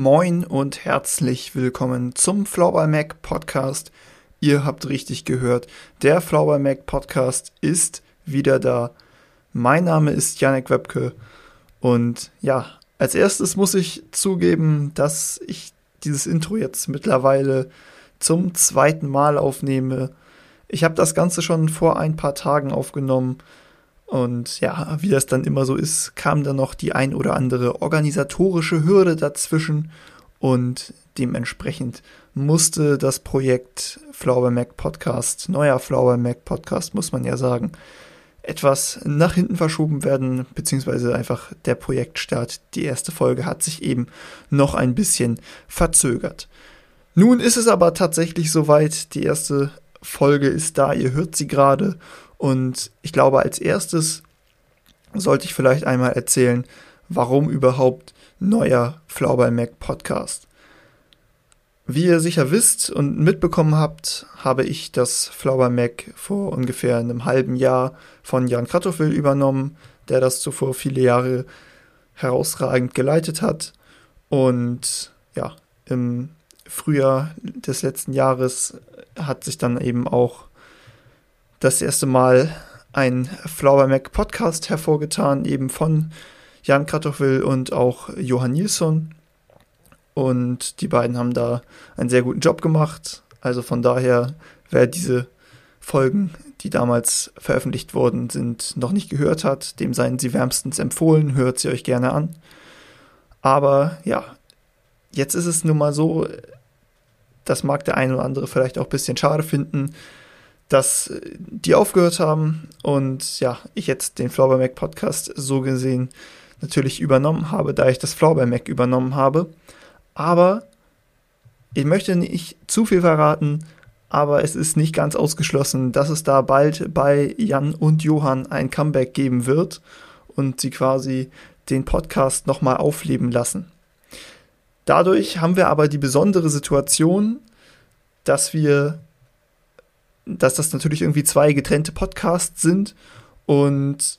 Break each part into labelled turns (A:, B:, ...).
A: Moin und herzlich willkommen zum Floorball Mac Podcast. Ihr habt richtig gehört, der Floorball Mac Podcast ist wieder da. Mein Name ist Janek Webke und ja, als erstes muss ich zugeben, dass ich dieses Intro jetzt mittlerweile zum zweiten Mal aufnehme. Ich habe das Ganze schon vor ein paar Tagen aufgenommen und ja, wie das dann immer so ist, kam dann noch die ein oder andere organisatorische Hürde dazwischen und dementsprechend musste das Projekt Flower Mac Podcast, neuer Flower Mac Podcast, muss man ja sagen, etwas nach hinten verschoben werden, beziehungsweise einfach der Projektstart, die erste Folge hat sich eben noch ein bisschen verzögert. Nun ist es aber tatsächlich soweit, die erste Folge ist da, ihr hört sie gerade und ich glaube, als erstes sollte ich vielleicht einmal erzählen, warum überhaupt neuer Flower Mac Podcast. Wie ihr sicher wisst und mitbekommen habt, habe ich das Flower Mac vor ungefähr einem halben Jahr von Jan Kratoffel übernommen, der das zuvor viele Jahre herausragend geleitet hat. Und ja, im Frühjahr des letzten Jahres hat sich dann eben auch das erste Mal ein Flower Mac Podcast hervorgetan, eben von Jan Kratochwil und auch Johann Nilsson. Und die beiden haben da einen sehr guten Job gemacht. Also von daher, wer diese Folgen, die damals veröffentlicht worden sind, noch nicht gehört hat, dem seien sie wärmstens empfohlen, hört sie euch gerne an. Aber ja, jetzt ist es nun mal so, das mag der eine oder andere vielleicht auch ein bisschen schade finden, dass die aufgehört haben und ja, ich jetzt den Flower Mac Podcast so gesehen natürlich übernommen habe, da ich das Flower Mac übernommen habe. Aber ich möchte nicht zu viel verraten, aber es ist nicht ganz ausgeschlossen, dass es da bald bei Jan und Johann ein Comeback geben wird und sie quasi den Podcast nochmal aufleben lassen. Dadurch haben wir aber die besondere Situation, dass wir dass das natürlich irgendwie zwei getrennte Podcasts sind und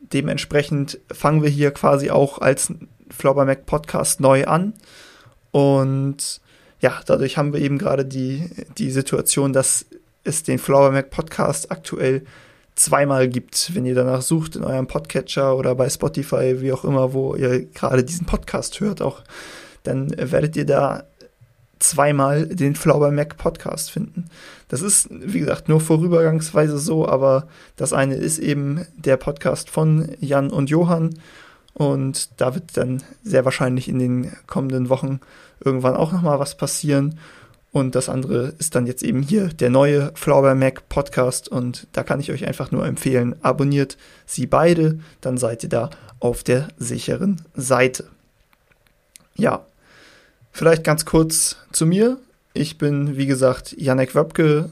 A: dementsprechend fangen wir hier quasi auch als Flauber Mac Podcast neu an und ja, dadurch haben wir eben gerade die, die Situation, dass es den Flower Mac Podcast aktuell zweimal gibt. Wenn ihr danach sucht in eurem Podcatcher oder bei Spotify, wie auch immer, wo ihr gerade diesen Podcast hört, auch, dann werdet ihr da zweimal den Flower Mac Podcast finden. Das ist, wie gesagt, nur vorübergangsweise so, aber das eine ist eben der Podcast von Jan und Johann und da wird dann sehr wahrscheinlich in den kommenden Wochen irgendwann auch nochmal was passieren. Und das andere ist dann jetzt eben hier der neue Flower Mac Podcast. Und da kann ich euch einfach nur empfehlen, abonniert sie beide, dann seid ihr da auf der sicheren Seite. Ja, Vielleicht ganz kurz zu mir. Ich bin, wie gesagt, Janek Wöbke,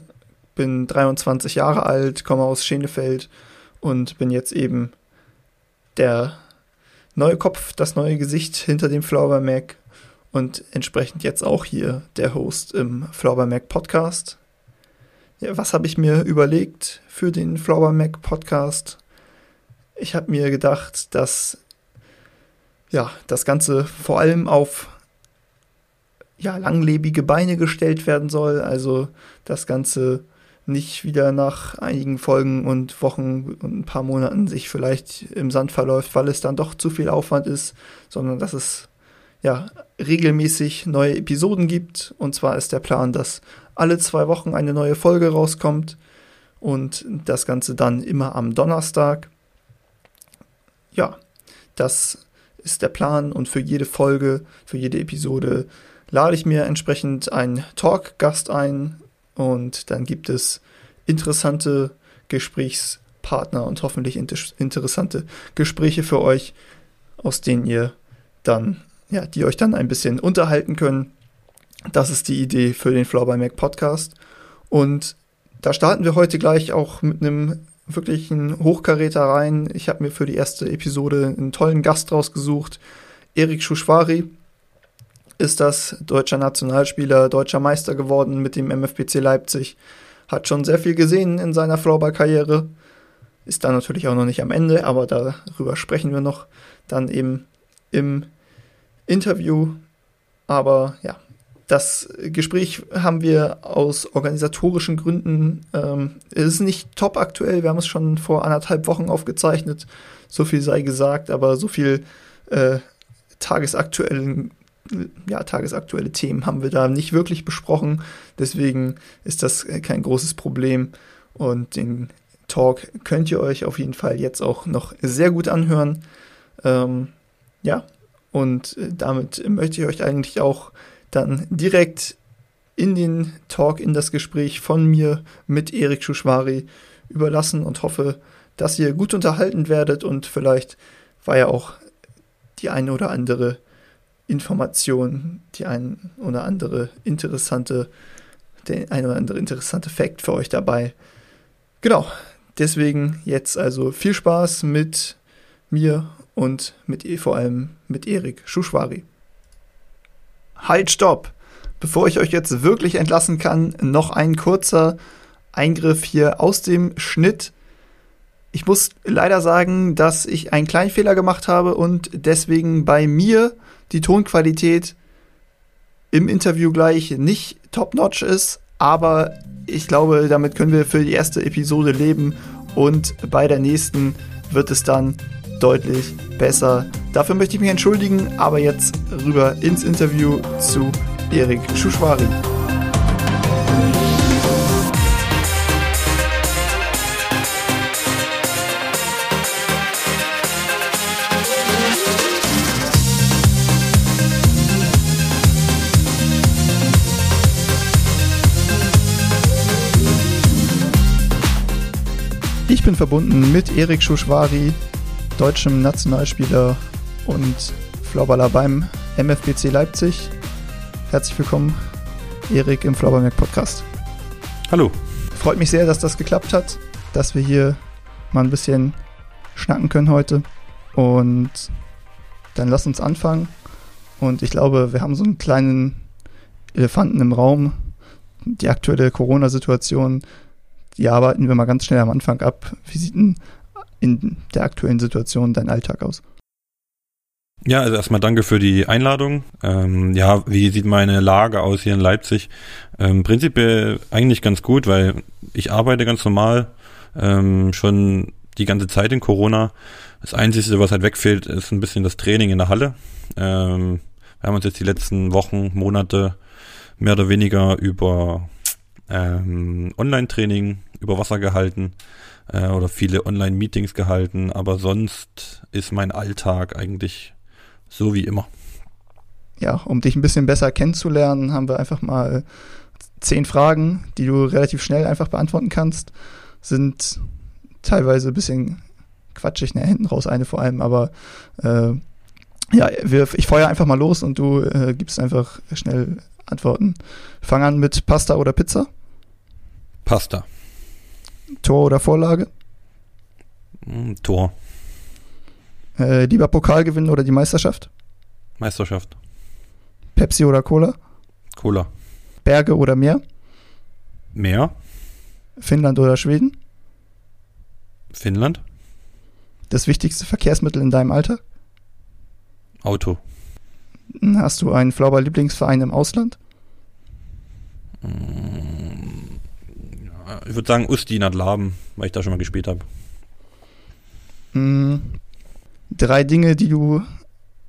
A: bin 23 Jahre alt, komme aus Schenefeld und bin jetzt eben der neue Kopf, das neue Gesicht hinter dem Flower Mac und entsprechend jetzt auch hier der Host im Flower Mac Podcast. Ja, was habe ich mir überlegt für den Flower Mac Podcast? Ich habe mir gedacht, dass ja, das Ganze vor allem auf ja, langlebige Beine gestellt werden soll. Also das Ganze nicht wieder nach einigen Folgen und Wochen und ein paar Monaten sich vielleicht im Sand verläuft, weil es dann doch zu viel Aufwand ist, sondern dass es ja regelmäßig neue Episoden gibt. Und zwar ist der Plan, dass alle zwei Wochen eine neue Folge rauskommt und das Ganze dann immer am Donnerstag. Ja, das ist der Plan und für jede Folge, für jede Episode lade ich mir entsprechend einen Talk-Gast ein und dann gibt es interessante Gesprächspartner und hoffentlich inter interessante Gespräche für euch, aus denen ihr dann, ja, die euch dann ein bisschen unterhalten können. Das ist die Idee für den Flow by Mac Podcast. Und da starten wir heute gleich auch mit einem wirklichen Hochkaräter rein. Ich habe mir für die erste Episode einen tollen Gast rausgesucht, Erik Schuschwari ist das deutscher Nationalspieler, deutscher Meister geworden mit dem MFPC Leipzig. Hat schon sehr viel gesehen in seiner Floorball-Karriere. Ist da natürlich auch noch nicht am Ende, aber darüber sprechen wir noch dann eben im Interview. Aber ja, das Gespräch haben wir aus organisatorischen Gründen. Ähm, es ist nicht top aktuell. Wir haben es schon vor anderthalb Wochen aufgezeichnet. So viel sei gesagt, aber so viel äh, tagesaktuellen, ja, tagesaktuelle Themen haben wir da nicht wirklich besprochen. Deswegen ist das kein großes Problem. Und den Talk könnt ihr euch auf jeden Fall jetzt auch noch sehr gut anhören. Ähm, ja, und damit möchte ich euch eigentlich auch dann direkt in den Talk, in das Gespräch von mir mit Erik Schuschwari überlassen und hoffe, dass ihr gut unterhalten werdet und vielleicht war ja auch die eine oder andere Information, die ein oder andere interessante, der ein oder andere interessante Fact für euch dabei. Genau. Deswegen jetzt also viel Spaß mit mir und mit vor allem mit Erik Schuschwari. Halt, stopp! Bevor ich euch jetzt wirklich entlassen kann, noch ein kurzer Eingriff hier aus dem Schnitt. Ich muss leider sagen, dass ich einen kleinen Fehler gemacht habe und deswegen bei mir die Tonqualität im Interview gleich nicht top-notch ist, aber ich glaube, damit können wir für die erste Episode leben und bei der nächsten wird es dann deutlich besser. Dafür möchte ich mich entschuldigen, aber jetzt rüber ins Interview zu Erik Schuschwari. Ich bin verbunden mit Erik Schuschwari, deutschem Nationalspieler und Flauballer beim MFBC Leipzig. Herzlich willkommen, Erik im Flaubermerk Podcast.
B: Hallo.
A: Freut mich sehr, dass das geklappt hat, dass wir hier mal ein bisschen schnacken können heute. Und dann lass uns anfangen. Und ich glaube, wir haben so einen kleinen Elefanten im Raum. Die aktuelle Corona-Situation die arbeiten wir mal ganz schnell am Anfang ab. Wie sieht denn in der aktuellen Situation dein Alltag aus?
B: Ja, also erstmal danke für die Einladung. Ähm, ja, wie sieht meine Lage aus hier in Leipzig? Ähm, prinzipiell eigentlich ganz gut, weil ich arbeite ganz normal, ähm, schon die ganze Zeit in Corona. Das Einzige, was halt wegfällt, ist ein bisschen das Training in der Halle. Ähm, wir haben uns jetzt die letzten Wochen, Monate mehr oder weniger über ähm, Online-Training über Wasser gehalten äh, oder viele Online-Meetings gehalten, aber sonst ist mein Alltag eigentlich so wie immer.
A: Ja, um dich ein bisschen besser kennenzulernen, haben wir einfach mal zehn Fragen, die du relativ schnell einfach beantworten kannst. Sind teilweise ein bisschen quatschig, ne, hinten raus eine vor allem, aber äh, ja, wir, ich feuer einfach mal los und du äh, gibst einfach schnell Antworten. Fang an mit Pasta oder Pizza?
B: Pasta.
A: Tor oder Vorlage?
B: Mm, Tor.
A: Äh, lieber Pokal gewinnen oder die Meisterschaft?
B: Meisterschaft.
A: Pepsi oder Cola?
B: Cola.
A: Berge oder Meer?
B: Meer.
A: Finnland oder Schweden?
B: Finnland.
A: Das wichtigste Verkehrsmittel in deinem Alltag?
B: Auto.
A: Hast du einen Flauber-Lieblingsverein im Ausland?
B: Ich würde sagen Ustinat Laben, weil ich da schon mal gespielt habe.
A: Mhm. Drei Dinge, die du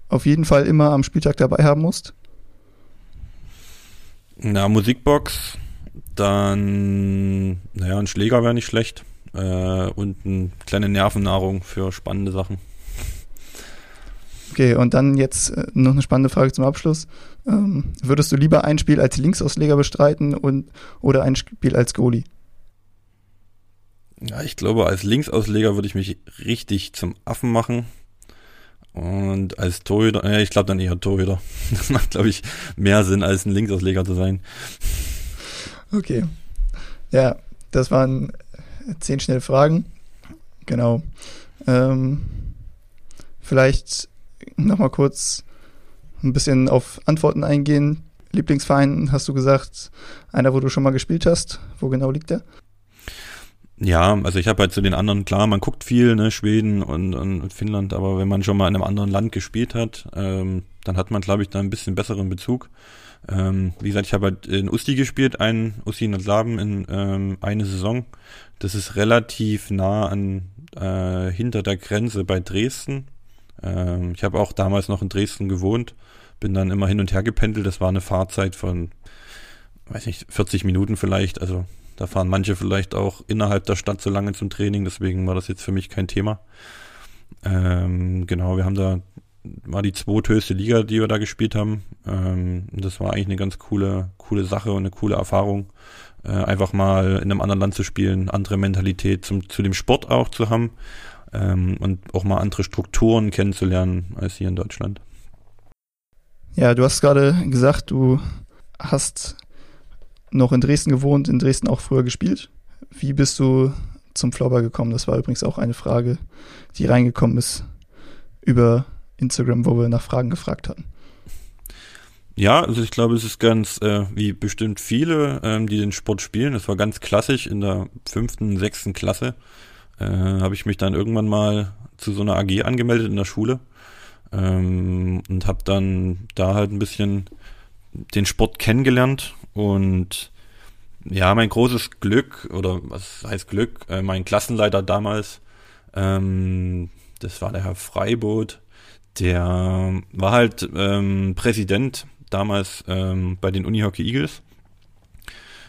A: auf jeden Fall immer am Spieltag dabei haben musst?
B: Na, Musikbox, dann, naja, ein Schläger wäre nicht schlecht äh, und eine kleine Nervennahrung für spannende Sachen.
A: Okay, und dann jetzt äh, noch eine spannende Frage zum Abschluss. Ähm, würdest du lieber ein Spiel als Linksausleger bestreiten und, oder ein Spiel als Goalie?
B: Ja, ich glaube, als Linksausleger würde ich mich richtig zum Affen machen. Und als Torhüter, ja, ich glaube dann eher Torhüter. Das macht, glaube ich, mehr Sinn, als ein Linksausleger zu sein.
A: Okay. Ja, das waren zehn schnelle Fragen. Genau. Ähm, vielleicht nochmal kurz ein bisschen auf Antworten eingehen. Lieblingsverein, hast du gesagt, einer, wo du schon mal gespielt hast. Wo genau liegt der?
B: Ja, also ich habe halt zu den anderen, klar, man guckt viel, ne, Schweden und, und Finnland, aber wenn man schon mal in einem anderen Land gespielt hat, ähm, Dann hat man, glaube ich, da ein bisschen besseren Bezug. Ähm, wie gesagt, ich habe halt in Usti gespielt, ein Usti in Laben in ähm, eine Saison. Das ist relativ nah an äh, hinter der Grenze bei Dresden. Ähm, ich habe auch damals noch in Dresden gewohnt, bin dann immer hin und her gependelt. Das war eine Fahrzeit von, weiß nicht, 40 Minuten vielleicht. Also da fahren manche vielleicht auch innerhalb der Stadt so lange zum Training, deswegen war das jetzt für mich kein Thema. Ähm, genau, wir haben da, war die zweithöchste Liga, die wir da gespielt haben. Ähm, das war eigentlich eine ganz coole, coole Sache und eine coole Erfahrung. Äh, einfach mal in einem anderen Land zu spielen, andere Mentalität zum, zu dem Sport auch zu haben ähm, und auch mal andere Strukturen kennenzulernen als hier in Deutschland.
A: Ja, du hast gerade gesagt, du hast noch in Dresden gewohnt, in Dresden auch früher gespielt. Wie bist du zum Flopper gekommen? Das war übrigens auch eine Frage, die reingekommen ist über Instagram, wo wir nach Fragen gefragt hatten.
B: Ja, also ich glaube, es ist ganz, äh, wie bestimmt viele, ähm, die den Sport spielen. Das war ganz klassisch in der fünften, sechsten Klasse. Äh, habe ich mich dann irgendwann mal zu so einer AG angemeldet in der Schule ähm, und habe dann da halt ein bisschen den Sport kennengelernt und ja, mein großes Glück, oder was heißt Glück, äh, mein Klassenleiter damals, ähm, das war der Herr Freiboot, der war halt ähm, Präsident damals ähm, bei den Unihockey Eagles.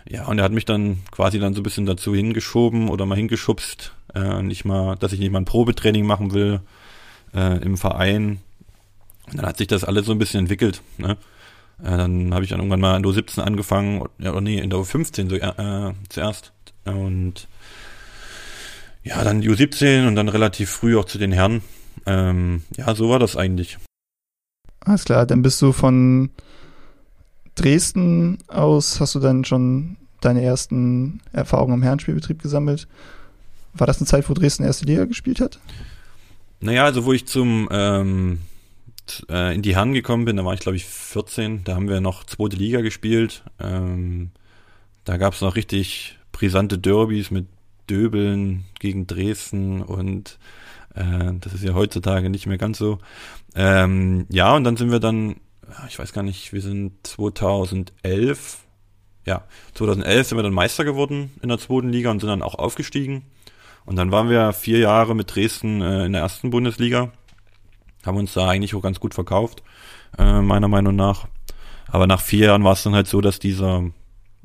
B: Ja, und er hat mich dann quasi dann so ein bisschen dazu hingeschoben oder mal hingeschubst, äh, nicht mal, dass ich nicht mal ein Probetraining machen will äh, im Verein. Und dann hat sich das alles so ein bisschen entwickelt. Ne? Äh, dann habe ich dann irgendwann mal in der U17 angefangen, ja, oder nee, in der U15 so, äh, zuerst. Und ja, dann die U17 und dann relativ früh auch zu den Herren. Ähm, ja, so war das eigentlich.
A: Alles klar, dann bist du von Dresden aus, hast du dann schon deine ersten Erfahrungen im Herrenspielbetrieb gesammelt. War das eine Zeit, wo Dresden erste Liga gespielt hat?
B: Naja, also wo ich zum ähm, äh, in die Herren gekommen bin, da war ich glaube ich 14, da haben wir noch zweite Liga gespielt. Ähm, da gab es noch richtig brisante Derbys mit Döbeln gegen Dresden und äh, das ist ja heutzutage nicht mehr ganz so. Ähm, ja, und dann sind wir dann, ich weiß gar nicht, wir sind 2011, ja, 2011 sind wir dann Meister geworden in der zweiten Liga und sind dann auch aufgestiegen. Und dann waren wir vier Jahre mit Dresden äh, in der ersten Bundesliga haben uns da eigentlich auch ganz gut verkauft, äh, meiner Meinung nach. Aber nach vier Jahren war es dann halt so, dass dieser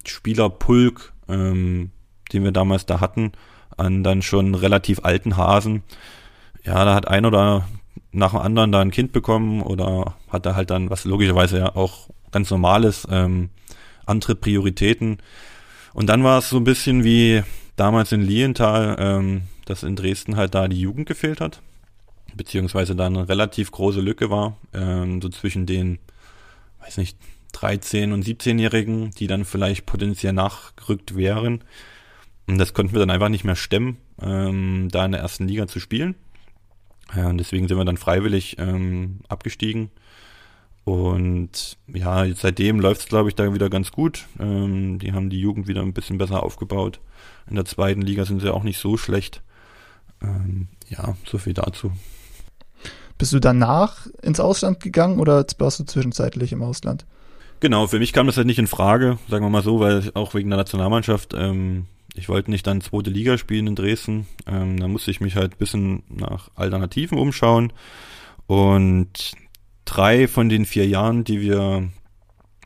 B: Spielerpulk, ähm, den wir damals da hatten, an dann schon relativ alten Hasen, ja, da hat ein oder nach dem anderen da ein Kind bekommen oder hat da halt dann, was logischerweise ja auch ganz normales, ähm, andere Prioritäten. Und dann war es so ein bisschen wie damals in Lienthal, ähm, dass in Dresden halt da die Jugend gefehlt hat beziehungsweise da eine relativ große Lücke war, ähm, so zwischen den, weiß nicht, 13- und 17-Jährigen, die dann vielleicht potenziell nachgerückt wären. Und das konnten wir dann einfach nicht mehr stemmen, ähm, da in der ersten Liga zu spielen. Ja, und deswegen sind wir dann freiwillig ähm, abgestiegen. Und ja, seitdem läuft es, glaube ich, da wieder ganz gut. Ähm, die haben die Jugend wieder ein bisschen besser aufgebaut. In der zweiten Liga sind sie auch nicht so schlecht. Ähm, ja, so viel dazu.
A: Bist du danach ins Ausland gegangen oder warst du zwischenzeitlich im Ausland?
B: Genau, für mich kam das halt nicht in Frage, sagen wir mal so, weil auch wegen der Nationalmannschaft, ähm, ich wollte nicht dann zweite Liga spielen in Dresden. Ähm, da musste ich mich halt ein bisschen nach Alternativen umschauen. Und drei von den vier Jahren, die wir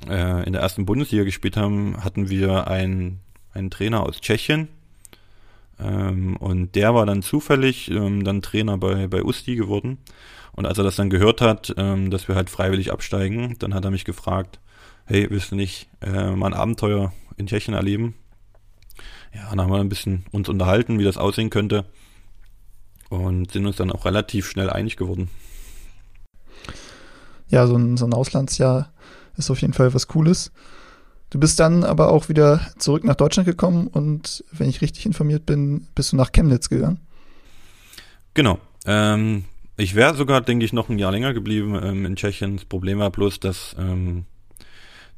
B: äh, in der ersten Bundesliga gespielt haben, hatten wir einen, einen Trainer aus Tschechien. Ähm, und der war dann zufällig ähm, dann Trainer bei, bei Usti geworden. Und als er das dann gehört hat, ähm, dass wir halt freiwillig absteigen, dann hat er mich gefragt, hey, willst du nicht äh, mal ein Abenteuer in Tschechien erleben? Ja, dann haben wir ein bisschen uns unterhalten, wie das aussehen könnte und sind uns dann auch relativ schnell einig geworden.
A: Ja, so ein, so ein Auslandsjahr ist auf jeden Fall was Cooles. Du bist dann aber auch wieder zurück nach Deutschland gekommen und wenn ich richtig informiert bin, bist du nach Chemnitz gegangen.
B: Genau. Ähm, ich wäre sogar, denke ich, noch ein Jahr länger geblieben ähm, in Tschechien. Das Problem war bloß, dass ähm,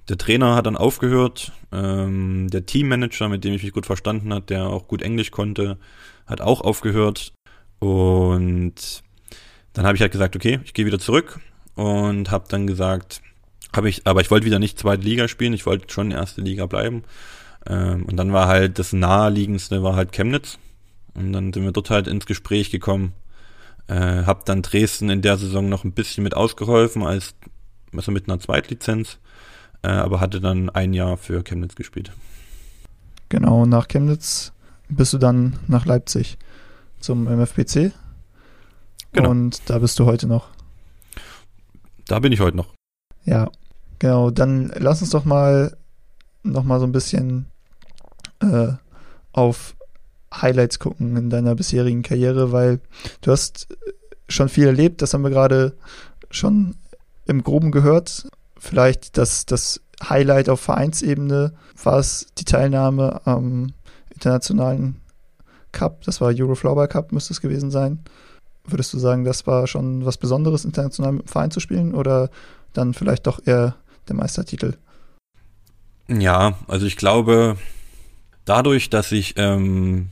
B: der Trainer hat dann aufgehört. Ähm, der Teammanager, mit dem ich mich gut verstanden hat, der auch gut Englisch konnte, hat auch aufgehört. Und dann habe ich halt gesagt, okay, ich gehe wieder zurück. und habe dann gesagt, habe ich, aber ich wollte wieder nicht zweite Liga spielen, ich wollte schon erste Liga bleiben. Ähm, und dann war halt das naheliegendste war halt Chemnitz. Und dann sind wir dort halt ins Gespräch gekommen. Äh, hab dann Dresden in der Saison noch ein bisschen mit ausgeholfen, als also mit einer Zweitlizenz, äh, aber hatte dann ein Jahr für Chemnitz gespielt.
A: Genau, nach Chemnitz bist du dann nach Leipzig zum MFPC. Genau. Und da bist du heute noch.
B: Da bin ich heute noch.
A: Ja, genau. Dann lass uns doch mal noch mal so ein bisschen äh, auf Highlights gucken in deiner bisherigen Karriere, weil du hast schon viel erlebt, das haben wir gerade schon im Groben gehört. Vielleicht das, das Highlight auf Vereinsebene war es die Teilnahme am internationalen Cup, das war Eurofloorball Cup, müsste es gewesen sein. Würdest du sagen, das war schon was Besonderes, international mit dem Verein zu spielen oder dann vielleicht doch eher der Meistertitel?
B: Ja, also ich glaube, dadurch, dass ich ähm,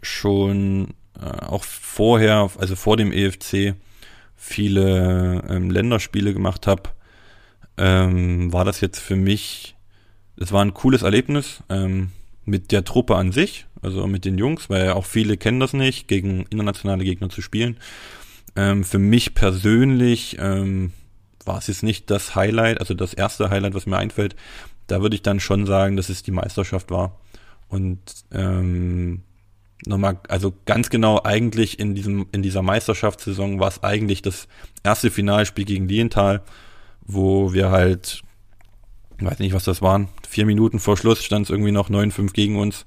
B: schon äh, auch vorher, also vor dem EFC, viele ähm, Länderspiele gemacht habe, ähm, war das jetzt für mich, das war ein cooles Erlebnis ähm, mit der Truppe an sich, also mit den Jungs, weil auch viele kennen das nicht, gegen internationale Gegner zu spielen. Ähm, für mich persönlich ähm, war es jetzt nicht das Highlight, also das erste Highlight, was mir einfällt. Da würde ich dann schon sagen, dass es die Meisterschaft war. Und ähm, nochmal, also ganz genau eigentlich in diesem, in dieser Meisterschaftssaison war es eigentlich das erste Finalspiel gegen Lienthal, wo wir halt, weiß nicht, was das waren, vier Minuten vor Schluss stand es irgendwie noch 9-5 gegen uns,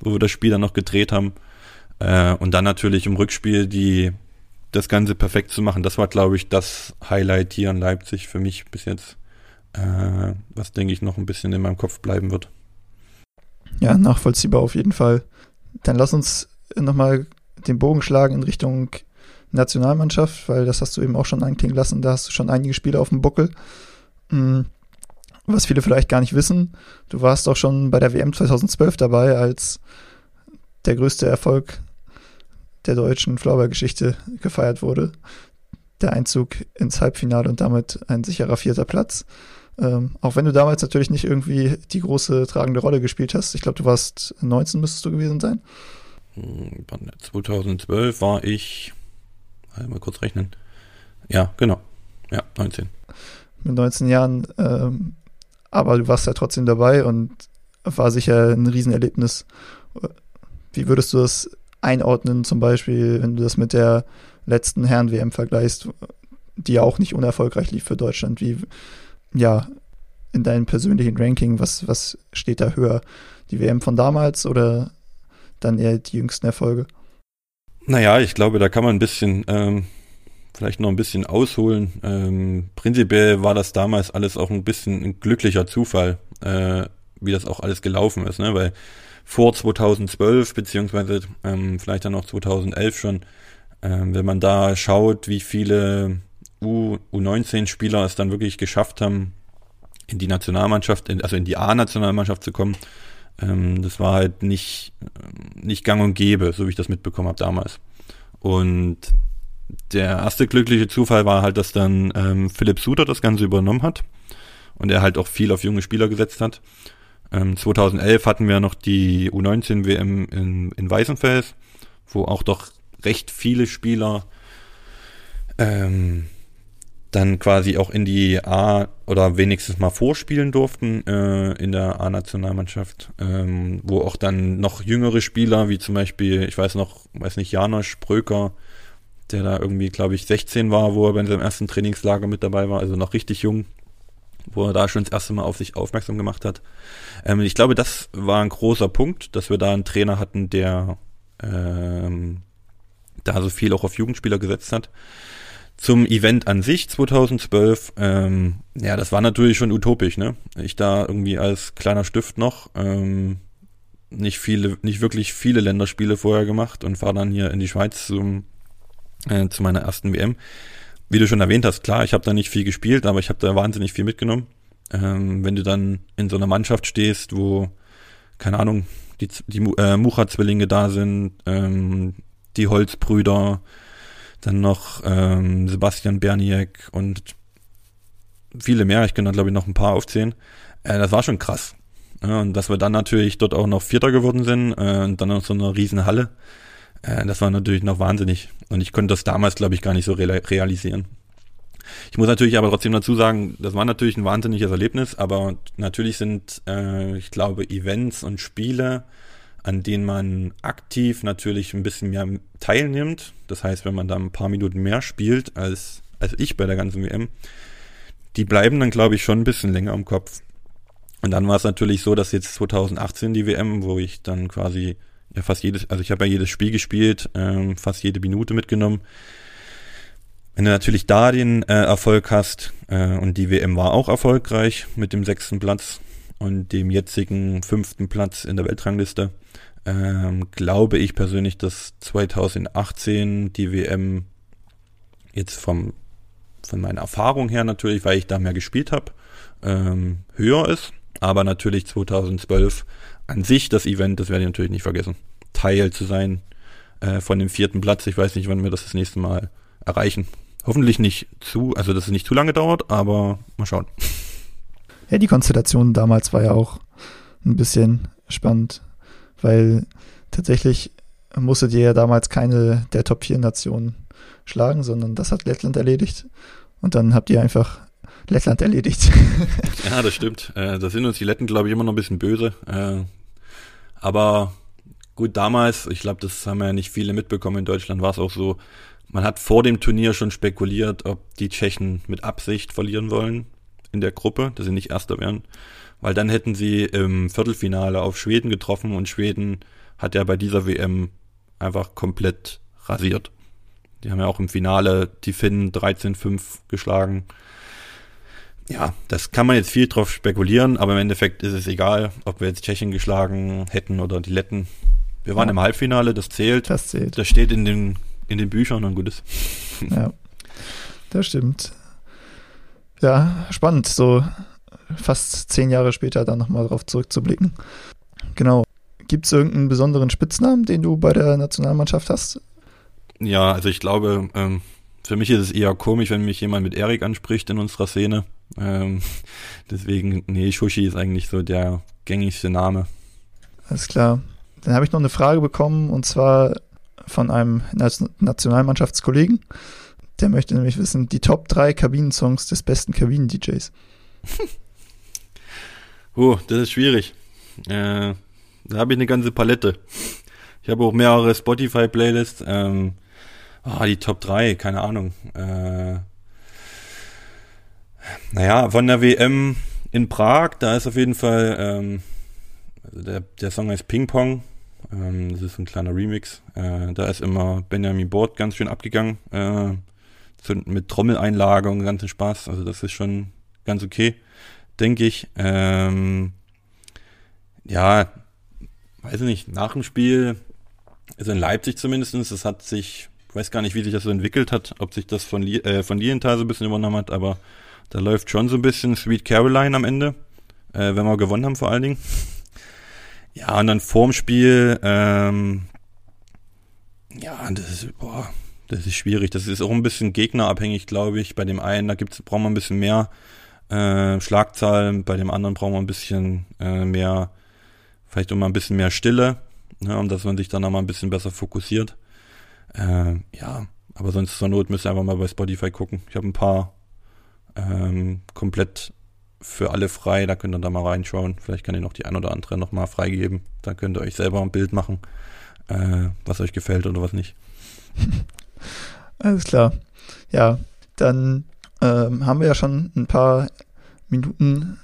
B: wo wir das Spiel dann noch gedreht haben. Äh, und dann natürlich im Rückspiel die, das Ganze perfekt zu machen. Das war, glaube ich, das Highlight hier in Leipzig für mich bis jetzt, äh, was denke ich noch ein bisschen in meinem Kopf bleiben wird.
A: Ja, nachvollziehbar auf jeden Fall. Dann lass uns nochmal den Bogen schlagen in Richtung Nationalmannschaft, weil das hast du eben auch schon anklingen lassen. Da hast du schon einige Spiele auf dem Buckel. Hm, was viele vielleicht gar nicht wissen, du warst auch schon bei der WM 2012 dabei, als der größte Erfolg der deutschen Flaubergeschichte gefeiert wurde. Der Einzug ins Halbfinale und damit ein sicherer vierter Platz. Ähm, auch wenn du damals natürlich nicht irgendwie die große tragende Rolle gespielt hast. Ich glaube, du warst 19, müsstest du gewesen sein.
B: 2012 hm, war ich, mal kurz rechnen. Ja, genau. Ja, 19.
A: Mit 19 Jahren. Ähm, aber du warst ja trotzdem dabei und war sicher ein Riesenerlebnis. Wie würdest du das einordnen, zum Beispiel, wenn du das mit der letzten Herren-WM vergleichst, die ja auch nicht unerfolgreich lief für Deutschland? Wie, ja, in deinem persönlichen Ranking, was, was steht da höher? Die WM von damals oder dann eher die jüngsten Erfolge?
B: Naja, ich glaube, da kann man ein bisschen, ähm, vielleicht noch ein bisschen ausholen. Ähm, prinzipiell war das damals alles auch ein bisschen ein glücklicher Zufall, äh, wie das auch alles gelaufen ist, ne? weil vor 2012, beziehungsweise ähm, vielleicht dann auch 2011 schon, ähm, wenn man da schaut, wie viele U, U19-Spieler es dann wirklich geschafft haben, in die Nationalmannschaft, in, also in die A-Nationalmannschaft zu kommen, ähm, das war halt nicht, nicht gang und gäbe, so wie ich das mitbekommen habe damals. Und der erste glückliche Zufall war halt, dass dann ähm, Philipp Suter das Ganze übernommen hat und er halt auch viel auf junge Spieler gesetzt hat. Ähm, 2011 hatten wir noch die U19 WM in, in Weißenfels, wo auch doch recht viele Spieler ähm, dann quasi auch in die A oder wenigstens mal vorspielen durften äh, in der A-Nationalmannschaft, ähm, wo auch dann noch jüngere Spieler, wie zum Beispiel, ich weiß noch, weiß nicht, Janosch Bröker, der da irgendwie, glaube ich, 16 war, wo er bei seinem ersten Trainingslager mit dabei war, also noch richtig jung, wo er da schon das erste Mal auf sich aufmerksam gemacht hat. Ähm, ich glaube, das war ein großer Punkt, dass wir da einen Trainer hatten, der ähm, da so viel auch auf Jugendspieler gesetzt hat. Zum Event an sich 2012, ähm, ja, das war natürlich schon utopisch, ne? Ich da irgendwie als kleiner Stift noch ähm, nicht viele, nicht wirklich viele Länderspiele vorher gemacht und fahre dann hier in die Schweiz zum, äh, zu meiner ersten WM. Wie du schon erwähnt hast, klar, ich habe da nicht viel gespielt, aber ich habe da wahnsinnig viel mitgenommen. Ähm, wenn du dann in so einer Mannschaft stehst, wo, keine Ahnung, die, die äh, Mucha-Zwillinge da sind, ähm, die Holzbrüder, dann noch ähm, Sebastian Berniek und viele mehr, ich kann da glaube ich noch ein paar aufzählen. Äh, das war schon krass. Ja, und dass wir dann natürlich dort auch noch Vierter geworden sind äh, und dann noch so eine riesen Halle, äh, das war natürlich noch wahnsinnig. Und ich konnte das damals, glaube ich, gar nicht so real realisieren. Ich muss natürlich aber trotzdem dazu sagen, das war natürlich ein wahnsinniges Erlebnis, aber natürlich sind, äh, ich glaube, Events und Spiele, an denen man aktiv natürlich ein bisschen mehr teilnimmt. Das heißt, wenn man da ein paar Minuten mehr spielt als, als ich bei der ganzen WM, die bleiben dann, glaube ich, schon ein bisschen länger im Kopf. Und dann war es natürlich so, dass jetzt 2018 die WM, wo ich dann quasi ja fast jedes, also ich habe ja jedes Spiel gespielt, ähm, fast jede Minute mitgenommen. Wenn du natürlich da den äh, Erfolg hast, äh, und die WM war auch erfolgreich mit dem sechsten Platz und dem jetzigen fünften Platz in der Weltrangliste, ähm, glaube ich persönlich, dass 2018 die WM jetzt vom von meiner Erfahrung her natürlich, weil ich da mehr gespielt habe, ähm, höher ist. Aber natürlich 2012 an sich das Event, das werde ich natürlich nicht vergessen. Teil zu sein äh, von dem vierten Platz. Ich weiß nicht, wann wir das das nächste Mal erreichen. Hoffentlich nicht zu, also dass es nicht zu lange dauert, aber mal schauen.
A: Ja, die Konstellation damals war ja auch ein bisschen spannend, weil tatsächlich musstet ihr ja damals keine der Top 4 Nationen schlagen, sondern das hat Lettland erledigt. Und dann habt ihr einfach Lettland erledigt.
B: ja, das stimmt. Äh, da sind uns die Letten, glaube ich, immer noch ein bisschen böse. Äh, aber gut, damals, ich glaube, das haben ja nicht viele mitbekommen in Deutschland, war es auch so, man hat vor dem Turnier schon spekuliert, ob die Tschechen mit Absicht verlieren wollen in der Gruppe, dass sie nicht Erster werden. Weil dann hätten sie im Viertelfinale auf Schweden getroffen und Schweden hat ja bei dieser WM einfach komplett rasiert. Die haben ja auch im Finale die Finnen 13-5 geschlagen. Ja, das kann man jetzt viel drauf spekulieren, aber im Endeffekt ist es egal, ob wir jetzt Tschechien geschlagen hätten oder die Letten. Wir waren ja. im Halbfinale, das zählt.
A: Das zählt.
B: Das steht in den, in den Büchern und gutes.
A: Ja, das stimmt. Ja, spannend, so fast zehn Jahre später dann nochmal drauf zurückzublicken. Genau. Gibt es irgendeinen besonderen Spitznamen, den du bei der Nationalmannschaft hast?
B: Ja, also ich glaube, ähm, für mich ist es eher komisch, wenn mich jemand mit Erik anspricht in unserer Szene. Ähm, deswegen, nee, Shushi ist eigentlich so der gängigste Name.
A: Alles klar. Dann habe ich noch eine Frage bekommen und zwar von einem Nationalmannschaftskollegen. Der möchte nämlich wissen, die Top 3 Kabinensongs des besten Kabinen-DJs.
B: oh, das ist schwierig. Äh, da habe ich eine ganze Palette. Ich habe auch mehrere Spotify-Playlists. Ähm, oh, die Top 3, keine Ahnung. Äh, naja, von der WM in Prag, da ist auf jeden Fall, ähm, der, der Song heißt Ping Pong. Ähm, das ist ein kleiner Remix. Äh, da ist immer Benjamin Bord ganz schön abgegangen. Äh, mit Trommeleinlage und ganzen Spaß. Also das ist schon ganz okay, denke ich. Ähm, ja, weiß ich nicht, nach dem Spiel, also in Leipzig zumindestens, das hat sich, ich weiß gar nicht, wie sich das so entwickelt hat, ob sich das von, äh, von Lienthal so ein bisschen übernommen hat, aber da läuft schon so ein bisschen Sweet Caroline am Ende, äh, wenn wir gewonnen haben vor allen Dingen. Ja, und dann vorm Spiel, ähm, ja, das ist, boah, das ist schwierig. Das ist auch ein bisschen gegnerabhängig, glaube ich. Bei dem einen, da gibt's, brauchen wir ein bisschen mehr äh, Schlagzahlen, bei dem anderen brauchen wir ein bisschen äh, mehr, vielleicht auch ein bisschen mehr Stille, ne, um dass man sich dann auch mal ein bisschen besser fokussiert. Äh, ja, aber sonst zur Not müsst ihr einfach mal bei Spotify gucken. Ich habe ein paar ähm, komplett für alle frei, da könnt ihr da mal reinschauen. Vielleicht kann ich noch die ein oder andere nochmal freigeben. Da könnt ihr euch selber ein Bild machen, äh, was euch gefällt oder was nicht.
A: Alles klar. Ja, dann ähm, haben wir ja schon ein paar Minuten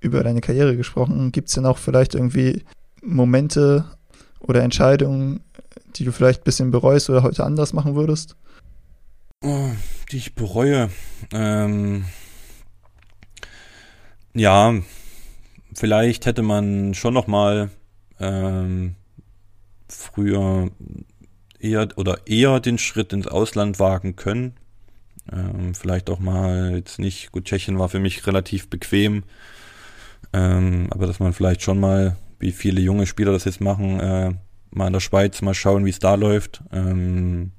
A: über deine Karriere gesprochen. Gibt es denn auch vielleicht irgendwie Momente oder Entscheidungen, die du vielleicht ein bisschen bereust oder heute anders machen würdest?
B: Oh, die ich bereue. Ähm, ja, vielleicht hätte man schon noch mal ähm, früher eher oder eher den Schritt ins Ausland wagen können. Ähm, vielleicht auch mal jetzt nicht, gut, Tschechien war für mich relativ bequem, ähm, aber dass man vielleicht schon mal, wie viele junge Spieler das jetzt machen, äh, mal in der Schweiz mal schauen, wie es da läuft. Ähm,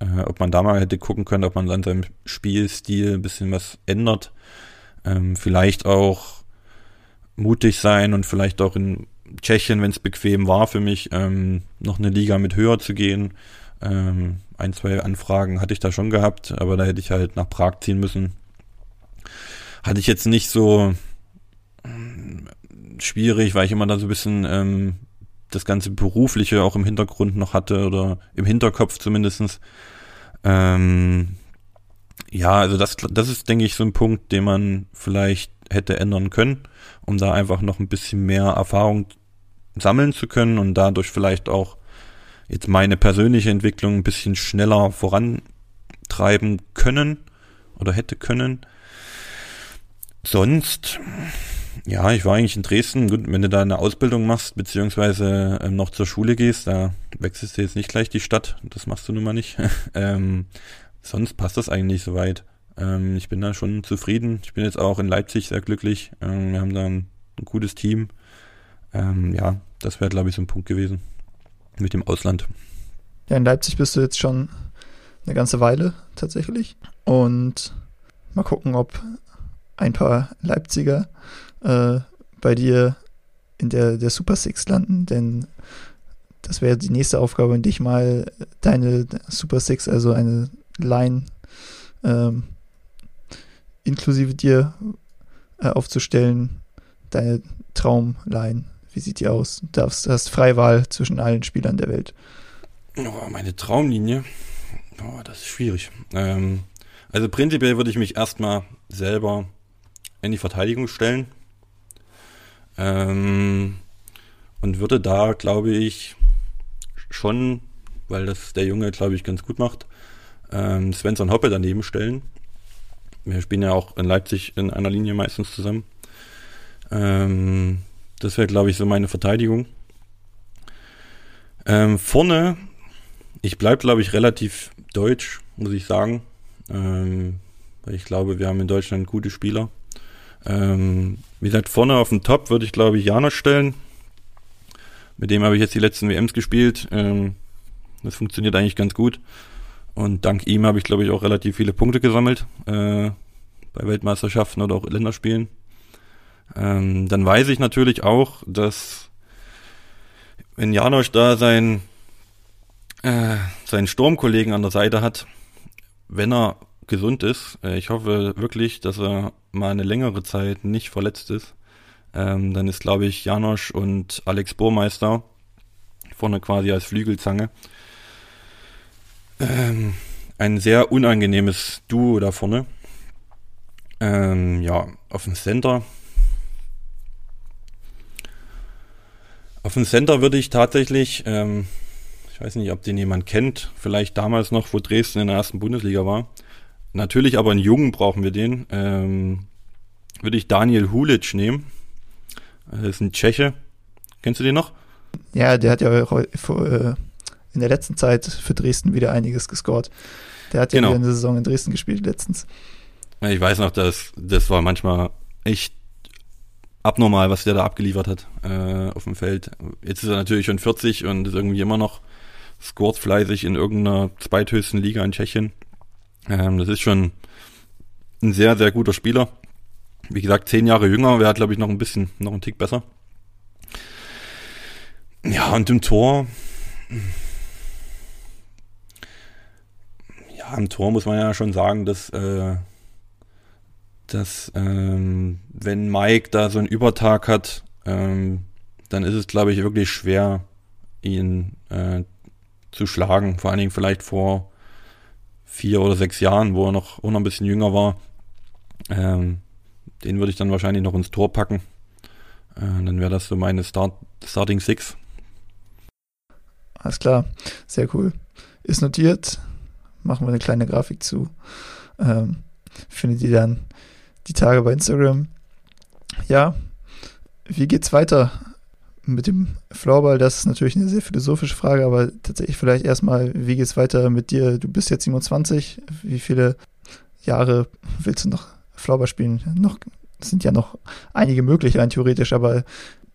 B: äh, ob man da mal hätte gucken können, ob man an seinem Spielstil ein bisschen was ändert. Ähm, vielleicht auch mutig sein und vielleicht auch in Tschechien, wenn es bequem war für mich, ähm, noch eine Liga mit höher zu gehen. Ähm, ein, zwei Anfragen hatte ich da schon gehabt, aber da hätte ich halt nach Prag ziehen müssen. Hatte ich jetzt nicht so ähm, schwierig, weil ich immer da so ein bisschen ähm, das ganze Berufliche auch im Hintergrund noch hatte oder im Hinterkopf zumindestens. Ähm, ja, also das, das ist, denke ich, so ein Punkt, den man vielleicht hätte ändern können, um da einfach noch ein bisschen mehr Erfahrung sammeln zu können und dadurch vielleicht auch jetzt meine persönliche Entwicklung ein bisschen schneller vorantreiben können oder hätte können. Sonst, ja, ich war eigentlich in Dresden. Gut, wenn du da eine Ausbildung machst, beziehungsweise ähm, noch zur Schule gehst, da wechselst du jetzt nicht gleich die Stadt. Das machst du nun mal nicht. ähm, sonst passt das eigentlich soweit. Ähm, ich bin da schon zufrieden. Ich bin jetzt auch in Leipzig sehr glücklich. Ähm, wir haben da ein, ein gutes Team. Ähm, ja, das wäre, glaube ich, so ein Punkt gewesen mit dem Ausland.
A: Ja, in Leipzig bist du jetzt schon eine ganze Weile tatsächlich. Und mal gucken, ob ein paar Leipziger äh, bei dir in der, der Super Six landen, denn das wäre die nächste Aufgabe, in dich mal deine Super Six, also eine Line ähm, inklusive dir äh, aufzustellen, deine Traumline. Wie sieht die aus? Du darfst, hast Freiwahl zwischen allen Spielern der Welt.
B: Oh, meine Traumlinie? Oh, das ist schwierig. Ähm, also prinzipiell würde ich mich erstmal selber in die Verteidigung stellen. Ähm, und würde da, glaube ich, schon, weil das der Junge, glaube ich, ganz gut macht, ähm, Svensson Hoppe daneben stellen. Wir spielen ja auch in Leipzig in einer Linie meistens zusammen. Ähm, das wäre, glaube ich, so meine Verteidigung. Ähm, vorne, ich bleibe, glaube ich, relativ deutsch, muss ich sagen. Ähm, ich glaube, wir haben in Deutschland gute Spieler. Ähm, wie gesagt, vorne auf dem Top würde ich, glaube ich, Janosch stellen. Mit dem habe ich jetzt die letzten WMs gespielt. Ähm, das funktioniert eigentlich ganz gut. Und dank ihm habe ich, glaube ich, auch relativ viele Punkte gesammelt. Äh, bei Weltmeisterschaften oder auch Länderspielen. Ähm, dann weiß ich natürlich auch, dass wenn Janosch da sein, äh, seinen Sturmkollegen an der Seite hat, wenn er gesund ist, äh, ich hoffe wirklich, dass er mal eine längere Zeit nicht verletzt ist, ähm, dann ist, glaube ich, Janosch und Alex Burmeister vorne quasi als Flügelzange. Ähm, ein sehr unangenehmes Duo da vorne. Ähm, ja, auf dem Center. Auf dem Center würde ich tatsächlich, ähm, ich weiß nicht, ob den jemand kennt, vielleicht damals noch, wo Dresden in der ersten Bundesliga war, Natürlich aber einen Jungen brauchen wir den. Ähm, würde ich Daniel Hulic nehmen. Das ist ein Tscheche. Kennst du den noch?
A: Ja, der hat ja äh, in der letzten Zeit für Dresden wieder einiges gescored. Der hat ja genau. wieder eine Saison in Dresden gespielt letztens.
B: Ich weiß noch, dass das war manchmal echt abnormal, was der da abgeliefert hat äh, auf dem Feld. Jetzt ist er natürlich schon 40 und ist irgendwie immer noch scored fleißig in irgendeiner zweithöchsten Liga in Tschechien. Ähm, das ist schon ein sehr, sehr guter Spieler. Wie gesagt, zehn Jahre jünger, wäre, glaube ich, noch ein bisschen, noch ein Tick besser. Ja, und im Tor. Ja, im Tor muss man ja schon sagen, dass, äh, dass ähm, wenn Mike da so einen Übertag hat, ähm, dann ist es, glaube ich, wirklich schwer, ihn äh, zu schlagen. Vor allen Dingen vielleicht vor vier oder sechs Jahren, wo er noch, auch noch ein bisschen jünger war. Ähm, den würde ich dann wahrscheinlich noch ins Tor packen. Äh, dann wäre das so meine Start, Starting Six.
A: Alles klar, sehr cool. Ist notiert. Machen wir eine kleine Grafik zu. Ähm, findet ihr dann die Tage bei Instagram. Ja, wie geht's weiter mit dem Floorball, das ist natürlich eine sehr philosophische Frage, aber tatsächlich vielleicht erstmal, wie geht es weiter mit dir? Du bist jetzt 27, wie viele Jahre willst du noch Floorball spielen? Noch sind ja noch einige möglich rein theoretisch, aber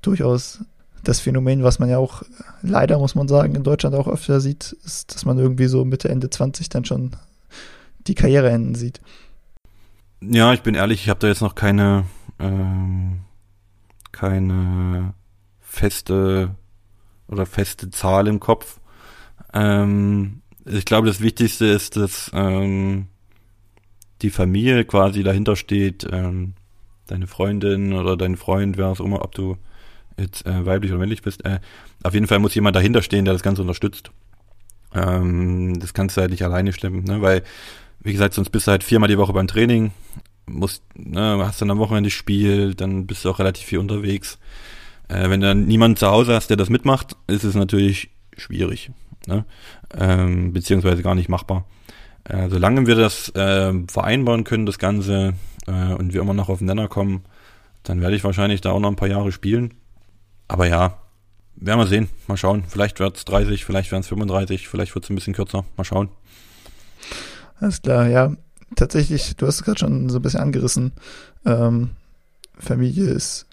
A: durchaus das Phänomen, was man ja auch leider, muss man sagen, in Deutschland auch öfter sieht, ist, dass man irgendwie so Mitte, Ende 20 dann schon die Karriere enden sieht.
B: Ja, ich bin ehrlich, ich habe da jetzt noch keine, ähm, keine feste oder feste Zahl im Kopf. Ähm, ich glaube, das Wichtigste ist, dass ähm, die Familie quasi dahinter steht, ähm, deine Freundin oder dein Freund, wer auch immer, ob du jetzt äh, weiblich oder männlich bist. Äh, auf jeden Fall muss jemand dahinter stehen, der das Ganze unterstützt. Ähm, das kannst du halt nicht alleine stemmen, ne? weil, wie gesagt, sonst bist du halt viermal die Woche beim Training, musst, ne, hast dann am Wochenende Spiel, dann bist du auch relativ viel unterwegs. Äh, wenn du dann niemanden zu Hause hast, der das mitmacht, ist es natürlich schwierig, ne? ähm, beziehungsweise gar nicht machbar. Äh, solange wir das äh, vereinbaren können, das Ganze, äh, und wir immer noch auf den Nenner kommen, dann werde ich wahrscheinlich da auch noch ein paar Jahre spielen. Aber ja, werden wir sehen. Mal schauen. Vielleicht wird es 30, vielleicht werden es 35, vielleicht wird es ein bisschen kürzer. Mal schauen.
A: Alles klar, ja. Tatsächlich, du hast es gerade schon so ein bisschen angerissen. Ähm, Familie ist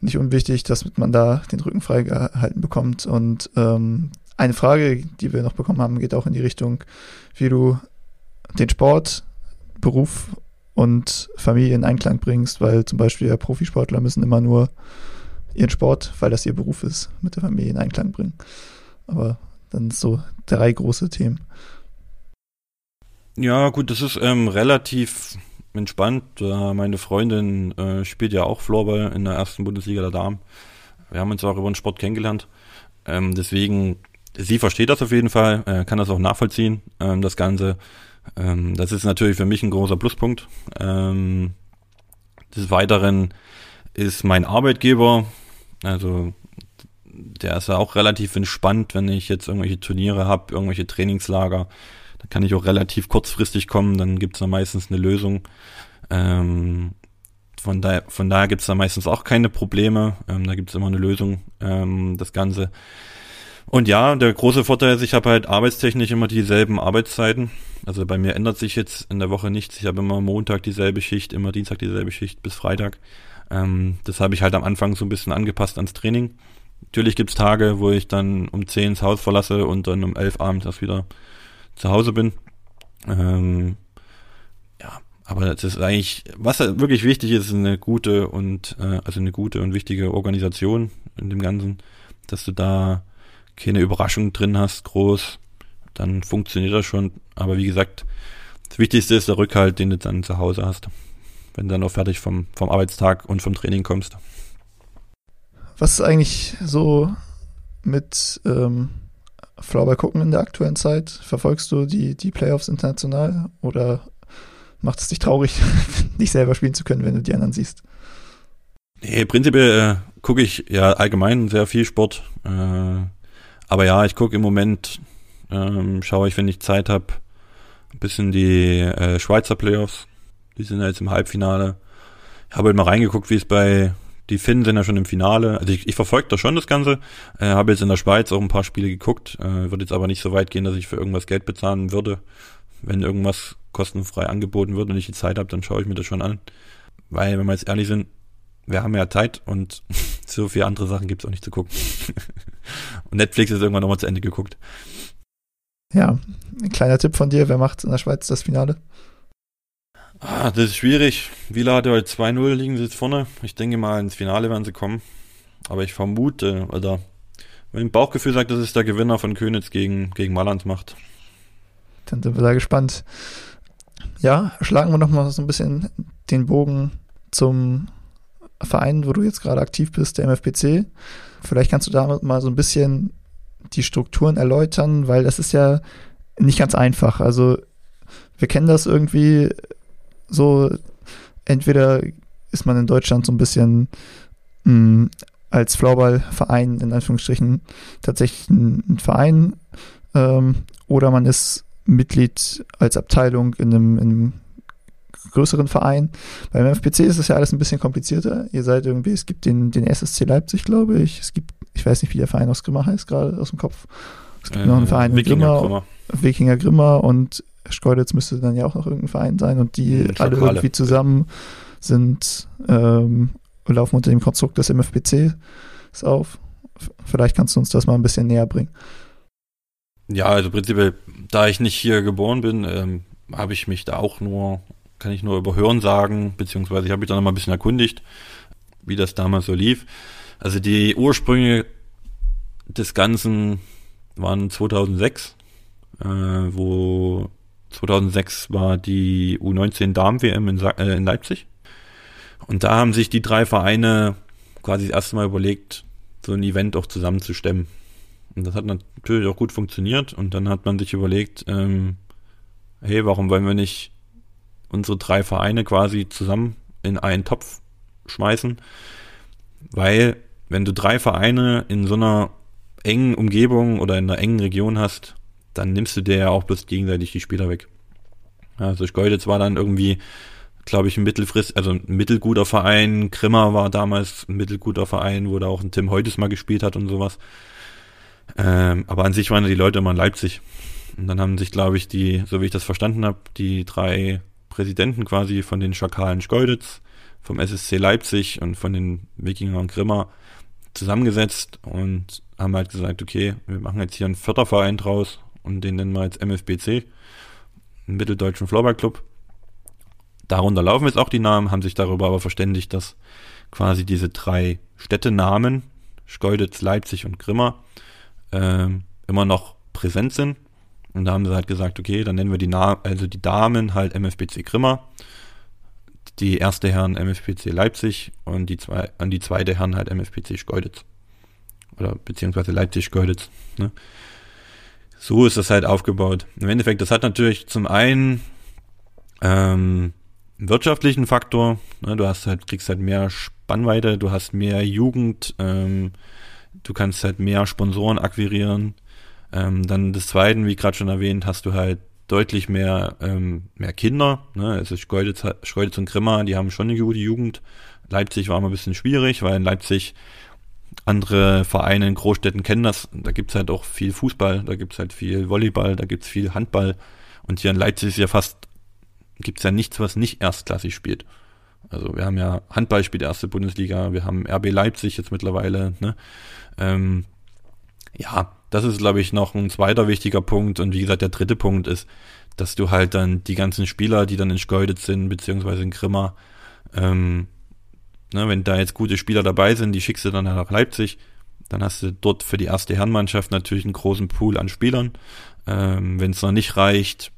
A: nicht unwichtig, dass man da den Rücken freigehalten bekommt. Und ähm, eine Frage, die wir noch bekommen haben, geht auch in die Richtung, wie du den Sport, Beruf und Familie in Einklang bringst, weil zum Beispiel ja, Profisportler müssen immer nur ihren Sport, weil das ihr Beruf ist, mit der Familie in Einklang bringen. Aber dann so drei große Themen.
B: Ja, gut, das ist ähm, relativ entspannt. Äh, meine Freundin äh, spielt ja auch Floorball in der ersten Bundesliga der Damen. Wir haben uns auch über den Sport kennengelernt. Ähm, deswegen, sie versteht das auf jeden Fall, äh, kann das auch nachvollziehen, ähm, das Ganze. Ähm, das ist natürlich für mich ein großer Pluspunkt. Ähm, des Weiteren ist mein Arbeitgeber, also der ist ja auch relativ entspannt, wenn ich jetzt irgendwelche Turniere habe, irgendwelche Trainingslager. Da kann ich auch relativ kurzfristig kommen, dann gibt es da meistens eine Lösung. Ähm, von, daher, von daher gibt es da meistens auch keine Probleme. Ähm, da gibt es immer eine Lösung, ähm, das Ganze. Und ja, der große Vorteil ist, ich habe halt arbeitstechnisch immer dieselben Arbeitszeiten. Also bei mir ändert sich jetzt in der Woche nichts. Ich habe immer Montag dieselbe Schicht, immer Dienstag dieselbe Schicht bis Freitag. Ähm, das habe ich halt am Anfang so ein bisschen angepasst ans Training. Natürlich gibt's Tage, wo ich dann um 10 ins Haus verlasse und dann um 11 abends erst wieder zu Hause bin. Ähm, ja, aber das ist eigentlich, was halt wirklich wichtig ist, ist eine gute und äh, also eine gute und wichtige Organisation in dem Ganzen, dass du da keine Überraschung drin hast, groß, dann funktioniert das schon. Aber wie gesagt, das Wichtigste ist der Rückhalt, den du dann zu Hause hast, wenn du dann auch fertig vom, vom Arbeitstag und vom Training kommst.
A: Was ist eigentlich so mit ähm, Floorball gucken in der aktuellen Zeit? Verfolgst du die, die Playoffs international oder macht es dich traurig, nicht selber spielen zu können, wenn du die anderen siehst?
B: Nee, prinzipiell äh, gucke ich ja allgemein sehr viel Sport. Äh, aber ja, ich gucke im Moment, ähm, schaue ich, wenn ich Zeit habe, ein bisschen die äh, Schweizer Playoffs. Die sind ja jetzt im Halbfinale. Ich habe halt mal reingeguckt, wie es bei die Finnen sind ja schon im Finale. Also ich, ich verfolge da schon das Ganze. Äh, habe jetzt in der Schweiz auch ein paar Spiele geguckt. Äh, würde jetzt aber nicht so weit gehen, dass ich für irgendwas Geld bezahlen würde. Wenn irgendwas kostenfrei angeboten wird und ich die Zeit habe, dann schaue ich mir das schon an. Weil, wenn wir jetzt ehrlich sind, wir haben ja Zeit und so viele andere Sachen gibt es auch nicht zu gucken. und Netflix ist irgendwann nochmal zu Ende geguckt.
A: Ja, ein kleiner Tipp von dir, wer macht in der Schweiz das Finale?
B: Ah, das ist schwierig. Wieler hatte heute 2-0, liegen sie jetzt vorne. Ich denke mal, ins Finale werden sie kommen. Aber ich vermute, oder mein Bauchgefühl sagt, dass es der Gewinner von Könitz gegen, gegen Malland macht.
A: Dann sind wir da gespannt. Ja, schlagen wir nochmal so ein bisschen den Bogen zum Verein, wo du jetzt gerade aktiv bist, der MFPC. Vielleicht kannst du damit mal so ein bisschen die Strukturen erläutern, weil das ist ja nicht ganz einfach. Also wir kennen das irgendwie so, entweder ist man in Deutschland so ein bisschen mh, mm, als Floorballverein in Anführungsstrichen tatsächlich ein, ein Verein ähm, oder man ist Mitglied als Abteilung in einem, in einem größeren Verein. Beim FPC ist es ja alles ein bisschen komplizierter. Ihr seid irgendwie, es gibt den, den SSC Leipzig, glaube ich. Es gibt, ich weiß nicht, wie der Verein aus Grimma heißt, gerade aus dem Kopf. Es gibt äh, noch einen Verein in Wikinger Grimma, Grimma. Wikinger Grimma und Schkeuditz müsste dann ja auch noch irgendein Verein sein und die mhm, alle irgendwie zusammen sind, ähm, laufen unter dem Konstrukt des MFPC auf. vielleicht kannst du uns das mal ein bisschen näher bringen.
B: Ja, also prinzipiell, da ich nicht hier geboren bin, ähm, habe ich mich da auch nur, kann ich nur über Hören sagen, beziehungsweise ich habe mich da noch mal ein bisschen erkundigt, wie das damals so lief. Also die Ursprünge des Ganzen waren 2006, äh, wo 2006 war die U19 Damen-WM in, äh, in Leipzig. Und da haben sich die drei Vereine quasi das erste Mal überlegt, so ein Event auch zusammenzustemmen. Und das hat natürlich auch gut funktioniert. Und dann hat man sich überlegt, ähm, hey, warum wollen wir nicht unsere drei Vereine quasi zusammen in einen Topf schmeißen? Weil, wenn du drei Vereine in so einer engen Umgebung oder in einer engen Region hast, dann nimmst du dir ja auch bloß gegenseitig die Spieler weg. Also Schkeuditz war dann irgendwie, glaube ich, ein mittelfrist, also ein mittelguter Verein. Grimmer war damals ein mittelguter Verein, wo da auch ein Tim Heutes mal gespielt hat und sowas. Ähm, aber an sich waren die Leute immer in Leipzig. Und dann haben sich, glaube ich, die, so wie ich das verstanden habe, die drei Präsidenten quasi von den Schakalen Schkeuditz, vom SSC Leipzig und von den Wikingern Grimmer zusammengesetzt und haben halt gesagt, okay, wir machen jetzt hier einen Förderverein draus und den nennen wir jetzt MFBC, mitteldeutschen Floorball-Club. Darunter laufen jetzt auch die Namen, haben sich darüber aber verständigt, dass quasi diese drei Städtenamen, Schkeuditz, Leipzig und Grimmer, äh, immer noch präsent sind. Und da haben sie halt gesagt, okay, dann nennen wir die, Na also die Damen halt MFBC Grimmer, die erste Herren MFBC Leipzig und die, zwei, und die zweite Herren halt MFBC Schkeuditz. Oder beziehungsweise Leipzig Schkeuditz. Ne? So ist das halt aufgebaut. Im Endeffekt, das hat natürlich zum einen ähm, wirtschaftlichen Faktor. Ne? Du hast halt, kriegst halt mehr Spannweite, du hast mehr Jugend, ähm, du kannst halt mehr Sponsoren akquirieren. Ähm, dann des Zweiten, wie gerade schon erwähnt, hast du halt deutlich mehr, ähm, mehr Kinder. Ne? Also Schkeuditz, Schkeuditz und Grimma, die haben schon eine gute Jugend. Leipzig war immer ein bisschen schwierig, weil in Leipzig andere Vereine in Großstädten kennen das. Da gibt's halt auch viel Fußball, da gibt's halt viel Volleyball, da gibt's viel Handball. Und hier in Leipzig ist ja fast, gibt's ja nichts, was nicht erstklassig spielt. Also wir haben ja Handball spielt erste Bundesliga, wir haben RB Leipzig jetzt mittlerweile. Ne? Ähm, ja, das ist, glaube ich, noch ein zweiter wichtiger Punkt. Und wie gesagt, der dritte Punkt ist, dass du halt dann die ganzen Spieler, die dann in Schkeuditz sind, beziehungsweise in Grimma, ähm, ne, wenn da jetzt gute Spieler dabei sind, die schickst du dann nach Leipzig, dann hast du dort für die erste Herrenmannschaft natürlich einen großen Pool an Spielern. Ähm, wenn es noch nicht reicht,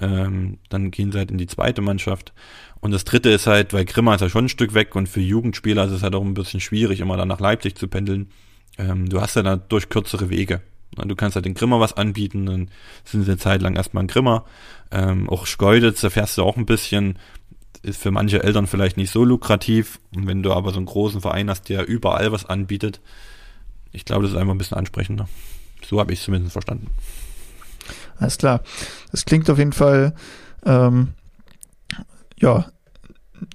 B: ähm, dann gehen sie halt in die zweite Mannschaft. Und das dritte ist halt, weil Grimma ist ja schon ein Stück weg und für Jugendspieler ist es halt auch ein bisschen schwierig, immer dann nach Leipzig zu pendeln. Ähm, du hast ja dadurch kürzere Wege. Du kannst halt den Grimmer was anbieten, dann sind sie eine Zeit lang erstmal ein Grimmer. Ähm, auch Schkeuditz, da fährst du auch ein bisschen, ist für manche Eltern vielleicht nicht so lukrativ. Und wenn du aber so einen großen Verein hast, der überall was anbietet, ich glaube, das ist einfach ein bisschen ansprechender. So habe ich es zumindest verstanden.
A: Alles klar. Das klingt auf jeden Fall, ähm, ja,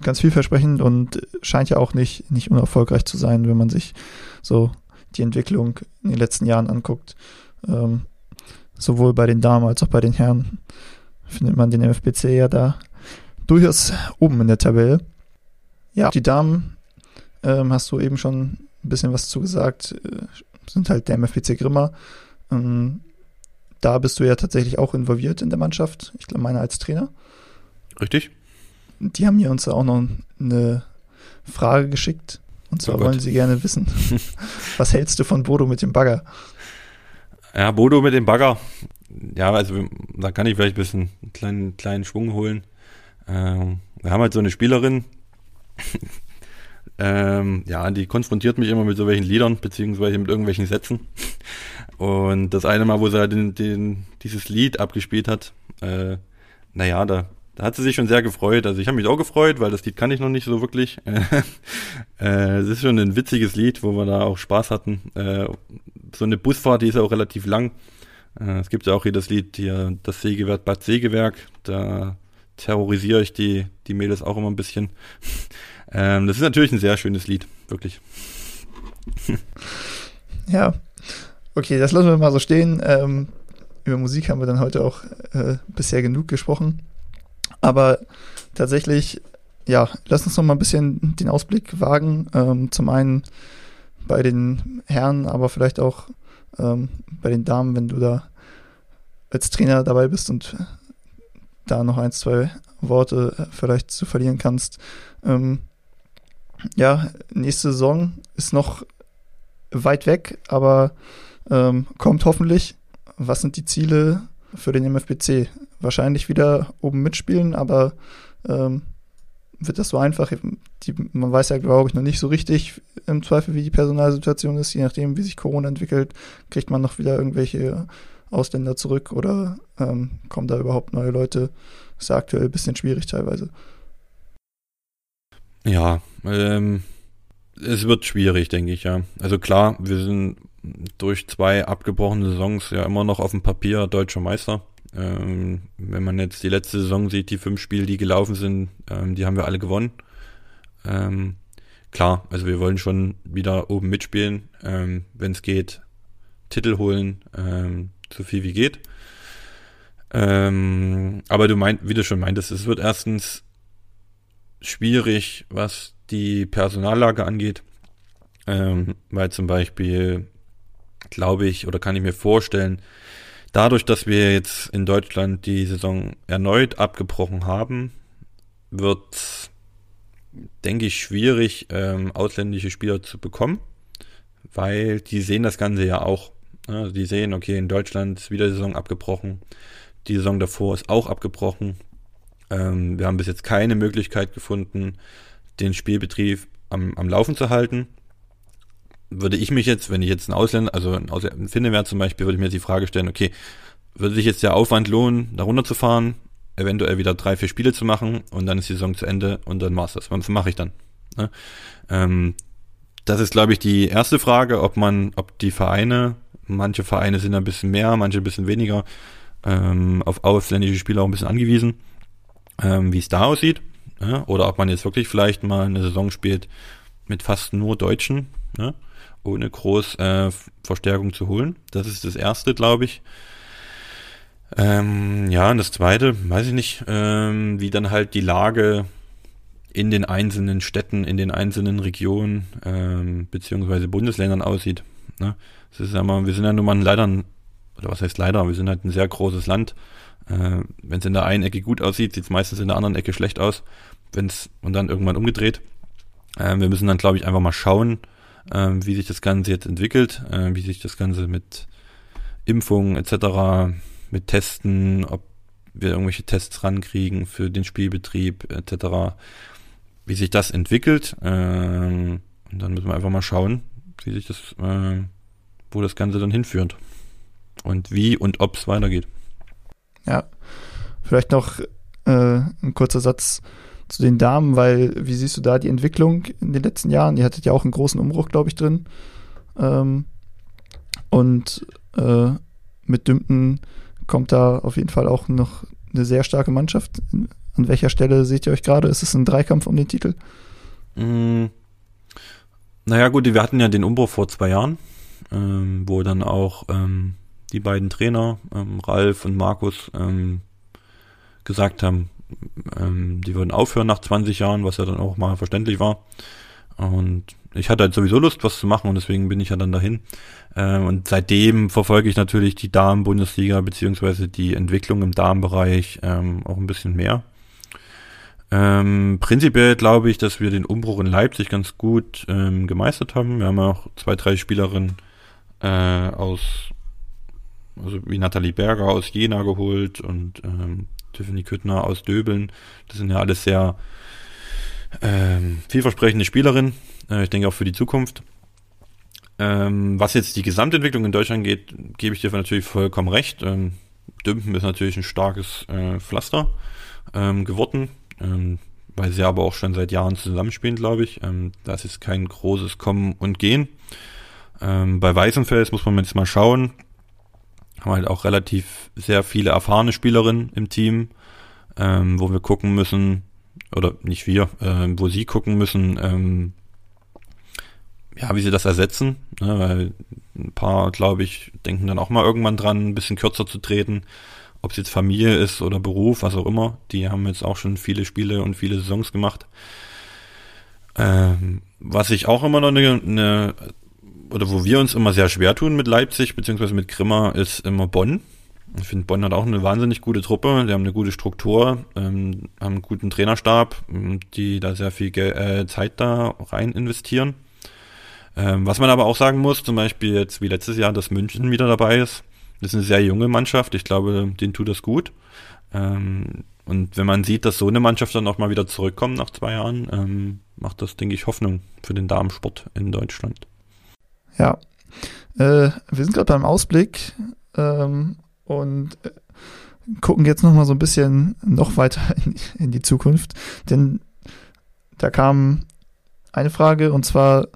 A: ganz vielversprechend und scheint ja auch nicht, nicht unerfolgreich zu sein, wenn man sich so die Entwicklung in den letzten Jahren anguckt. Ähm, sowohl bei den Damen als auch bei den Herren findet man den MFBC ja da durchaus oben in der Tabelle. Ja, die Damen ähm, hast du eben schon ein bisschen was zugesagt, äh, sind halt der MFBC Grimmer. Ähm, da bist du ja tatsächlich auch involviert in der Mannschaft. Ich glaube, meine als Trainer.
B: Richtig.
A: Die haben mir uns auch noch eine Frage geschickt. Und zwar oh wollen sie gerne wissen, was hältst du von Bodo mit dem Bagger?
B: Ja, Bodo mit dem Bagger. Ja, also da kann ich vielleicht ein bisschen einen kleinen, kleinen Schwung holen. Ähm, wir haben halt so eine Spielerin, ähm, ja, die konfrontiert mich immer mit so welchen Liedern, beziehungsweise mit irgendwelchen Sätzen. Und das eine Mal, wo sie halt den, den, dieses Lied abgespielt hat, äh, naja, da, da hat sie sich schon sehr gefreut. Also ich habe mich auch gefreut, weil das Lied kann ich noch nicht so wirklich. äh, es ist schon ein witziges Lied, wo wir da auch Spaß hatten. Äh, so eine Busfahrt, die ist auch relativ lang. Äh, es gibt ja auch hier das Lied hier, das Sägewerk Bad Sägewerk. Da terrorisiere ich die, die Mädels auch immer ein bisschen. ähm, das ist natürlich ein sehr schönes Lied, wirklich.
A: ja, okay, das lassen wir mal so stehen. Ähm, über Musik haben wir dann heute auch äh, bisher genug gesprochen. Aber tatsächlich, ja, lass uns noch mal ein bisschen den Ausblick wagen. Ähm, zum einen bei den Herren, aber vielleicht auch ähm, bei den Damen, wenn du da als Trainer dabei bist und da noch ein, zwei Worte äh, vielleicht zu verlieren kannst. Ähm, ja, nächste Saison ist noch weit weg, aber ähm, kommt hoffentlich. Was sind die Ziele für den MFBC? Wahrscheinlich wieder oben mitspielen, aber ähm, wird das so einfach? Die, man weiß ja, glaube ich, noch nicht so richtig im Zweifel, wie die Personalsituation ist. Je nachdem, wie sich Corona entwickelt, kriegt man noch wieder irgendwelche Ausländer zurück oder ähm, kommen da überhaupt neue Leute? Ist ja aktuell ein bisschen schwierig teilweise.
B: Ja, ähm, es wird schwierig, denke ich, ja. Also klar, wir sind durch zwei abgebrochene Saisons ja immer noch auf dem Papier deutscher Meister. Ähm, wenn man jetzt die letzte Saison sieht, die fünf Spiele, die gelaufen sind, ähm, die haben wir alle gewonnen. Ähm, klar, also wir wollen schon wieder oben mitspielen, ähm, wenn es geht, Titel holen, ähm, so viel wie geht. Ähm, aber du meint, wie du schon meintest, es wird erstens schwierig, was die Personallage angeht, weil zum Beispiel glaube ich oder kann ich mir vorstellen, Dadurch, dass wir jetzt in Deutschland die Saison erneut abgebrochen haben, wird, denke ich, schwierig, ähm, ausländische Spieler zu bekommen, weil die sehen das Ganze ja auch. Also die sehen, okay, in Deutschland ist wieder die Saison abgebrochen, die Saison davor ist auch abgebrochen. Ähm, wir haben bis jetzt keine Möglichkeit gefunden, den Spielbetrieb am, am Laufen zu halten würde ich mich jetzt, wenn ich jetzt ein Ausländer, also ein, Ausländer, ein Finne wäre zum Beispiel, würde ich mir jetzt die Frage stellen, okay, würde sich jetzt der Aufwand lohnen, da runterzufahren, eventuell wieder drei, vier Spiele zu machen und dann ist die Saison zu Ende und dann war's das. Was mache ich dann? Ne? Ähm, das ist, glaube ich, die erste Frage, ob man, ob die Vereine, manche Vereine sind ein bisschen mehr, manche ein bisschen weniger, ähm, auf ausländische Spieler auch ein bisschen angewiesen, ähm, wie es da aussieht. Ja? Oder ob man jetzt wirklich vielleicht mal eine Saison spielt mit fast nur Deutschen. Ne? ohne groß äh, Verstärkung zu holen. Das ist das erste, glaube ich. Ähm, ja, und das zweite, weiß ich nicht, ähm, wie dann halt die Lage in den einzelnen Städten, in den einzelnen Regionen ähm, beziehungsweise Bundesländern aussieht. Ne? Das ist ja mal, wir sind ja nun mal leider, oder was heißt leider, wir sind halt ein sehr großes Land. Äh, Wenn es in der einen Ecke gut aussieht, sieht es meistens in der anderen Ecke schlecht aus. Wenn's, und dann irgendwann umgedreht. Äh, wir müssen dann, glaube ich, einfach mal schauen, ähm, wie sich das Ganze jetzt entwickelt, äh, wie sich das Ganze mit Impfungen etc., mit Testen, ob wir irgendwelche Tests rankriegen für den Spielbetrieb etc., wie sich das entwickelt. Ähm, und dann müssen wir einfach mal schauen, wie sich das, äh, wo das Ganze dann hinführt. Und wie und ob es weitergeht.
A: Ja, vielleicht noch äh, ein kurzer Satz zu den Damen, weil wie siehst du da die Entwicklung in den letzten Jahren? Ihr hattet ja auch einen großen Umbruch, glaube ich, drin. Ähm, und äh, mit Dümpten kommt da auf jeden Fall auch noch eine sehr starke Mannschaft. An welcher Stelle seht ihr euch gerade? Ist es ein Dreikampf um den Titel?
B: Mm, naja, gut, wir hatten ja den Umbruch vor zwei Jahren, ähm, wo dann auch ähm, die beiden Trainer, ähm, Ralf und Markus, ähm, gesagt haben, ähm, die würden aufhören nach 20 Jahren, was ja dann auch mal verständlich war. Und ich hatte halt sowieso Lust, was zu machen und deswegen bin ich ja dann dahin. Ähm, und seitdem verfolge ich natürlich die Damen-Bundesliga beziehungsweise die Entwicklung im Damenbereich ähm, auch ein bisschen mehr. Ähm, prinzipiell glaube ich, dass wir den Umbruch in Leipzig ganz gut ähm, gemeistert haben. Wir haben auch zwei, drei Spielerinnen äh, aus, also wie Nathalie Berger aus Jena geholt und ähm, Tiffany Küttner aus Döbeln. Das sind ja alles sehr ähm, vielversprechende Spielerinnen. Äh, ich denke auch für die Zukunft. Ähm, was jetzt die Gesamtentwicklung in Deutschland geht, gebe ich dir natürlich vollkommen recht. Ähm, Dümpen ist natürlich ein starkes äh, Pflaster ähm, geworden, ähm, weil sie aber auch schon seit Jahren zusammenspielen, glaube ich. Ähm, das ist kein großes Kommen und Gehen. Ähm, bei Weißenfels muss man jetzt mal schauen haben halt auch relativ sehr viele erfahrene Spielerinnen im Team, ähm, wo wir gucken müssen, oder nicht wir, äh, wo sie gucken müssen, ähm, ja, wie sie das ersetzen, ne, weil ein paar, glaube ich, denken dann auch mal irgendwann dran, ein bisschen kürzer zu treten, ob es jetzt Familie ist oder Beruf, was auch immer. Die haben jetzt auch schon viele Spiele und viele Saisons gemacht. Ähm, was ich auch immer noch eine, eine oder wo wir uns immer sehr schwer tun mit Leipzig, beziehungsweise mit Grimma, ist immer Bonn. Ich finde, Bonn hat auch eine wahnsinnig gute Truppe, die haben eine gute Struktur, ähm, haben einen guten Trainerstab, die da sehr viel Geld, äh, Zeit da rein investieren. Ähm, was man aber auch sagen muss, zum Beispiel jetzt wie letztes Jahr, dass München wieder dabei ist. Das ist eine sehr junge Mannschaft, ich glaube, denen tut das gut. Ähm, und wenn man sieht, dass so eine Mannschaft dann auch mal wieder zurückkommt nach zwei Jahren, ähm, macht das, denke ich, Hoffnung für den Damensport in Deutschland.
A: Ja, äh, wir sind gerade beim Ausblick ähm, und äh, gucken jetzt noch mal so ein bisschen noch weiter in, in die Zukunft, denn da kam eine Frage und zwar,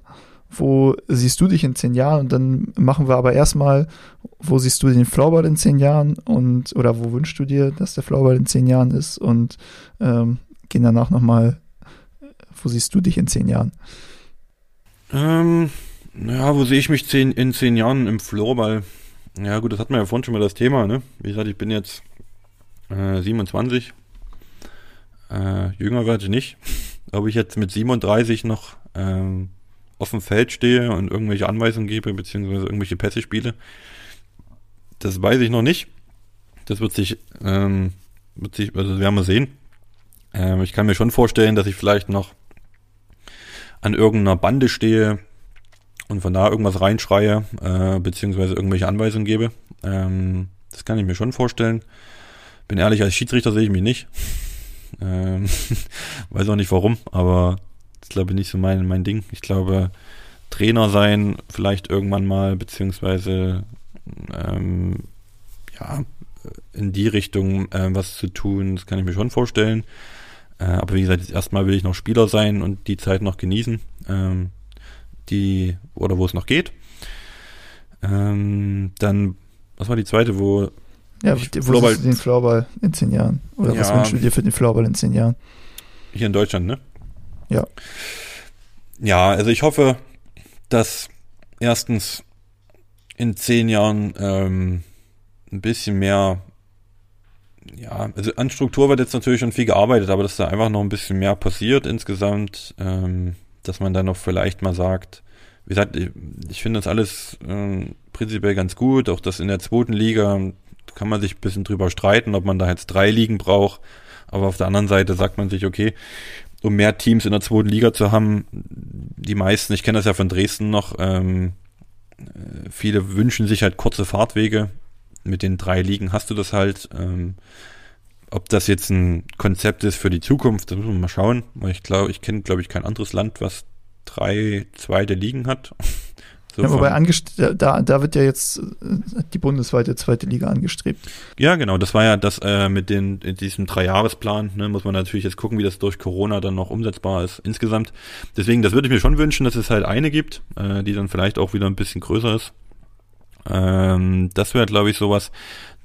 A: wo siehst du dich in zehn Jahren? Und dann machen wir aber erstmal, wo siehst du den Floorball in zehn Jahren und oder wo wünschst du dir, dass der Floorball in zehn Jahren ist? Und ähm, gehen danach nochmal, wo siehst du dich in zehn Jahren?
B: Ähm, ja, wo sehe ich mich zehn, in zehn Jahren im Floorball? Ja gut, das hatten wir ja vorhin schon mal das Thema, ne? Wie gesagt, ich bin jetzt äh, 27. Äh, jünger werde ich nicht. Ob ich jetzt mit 37 noch ähm, auf dem Feld stehe und irgendwelche Anweisungen gebe, beziehungsweise irgendwelche Pässe spiele. Das weiß ich noch nicht. Das wird sich, ähm, wird sich, also werden wir sehen. Ähm, ich kann mir schon vorstellen, dass ich vielleicht noch an irgendeiner Bande stehe und von da irgendwas reinschreie, äh, beziehungsweise irgendwelche Anweisungen gebe. Ähm, das kann ich mir schon vorstellen. Bin ehrlich, als Schiedsrichter sehe ich mich nicht. Ähm, weiß auch nicht warum, aber ist, glaube ich, nicht so mein, mein Ding. Ich glaube, Trainer sein vielleicht irgendwann mal, beziehungsweise ähm, ja, in die Richtung äh, was zu tun, das kann ich mir schon vorstellen. Äh, aber wie gesagt, erstmal will ich noch Spieler sein und die Zeit noch genießen, ähm, die, oder wo es noch geht. Ähm, dann, was war die zweite, wo
A: ja, ich, wo Floorball, den Floorball in zehn Jahren? Oder ja, was wünschst du dir für den Floorball in zehn Jahren?
B: Hier in Deutschland, ne?
A: Ja.
B: Ja, also ich hoffe, dass erstens in zehn Jahren ähm, ein bisschen mehr, ja, also an Struktur wird jetzt natürlich schon viel gearbeitet, aber dass da einfach noch ein bisschen mehr passiert insgesamt, ähm, dass man dann noch vielleicht mal sagt, wie gesagt, ich, ich finde das alles ähm, prinzipiell ganz gut, auch das in der zweiten Liga kann man sich ein bisschen drüber streiten, ob man da jetzt drei Ligen braucht, aber auf der anderen Seite sagt man sich, okay, um mehr Teams in der zweiten Liga zu haben. Die meisten, ich kenne das ja von Dresden noch, ähm, äh, viele wünschen sich halt kurze Fahrtwege. Mit den drei Ligen hast du das halt. Ähm, ob das jetzt ein Konzept ist für die Zukunft, da müssen wir mal schauen. Ich glaube, ich kenne, glaube ich, kein anderes Land, was drei zweite Ligen hat.
A: So ja, wobei da, da wird ja jetzt äh, die bundesweite zweite Liga angestrebt.
B: Ja, genau. Das war ja das äh, mit den, diesem Dreijahresplan. Ne, muss man natürlich jetzt gucken, wie das durch Corona dann noch umsetzbar ist insgesamt. Deswegen, das würde ich mir schon wünschen, dass es halt eine gibt, äh, die dann vielleicht auch wieder ein bisschen größer ist. Ähm, das wäre, glaube ich, sowas.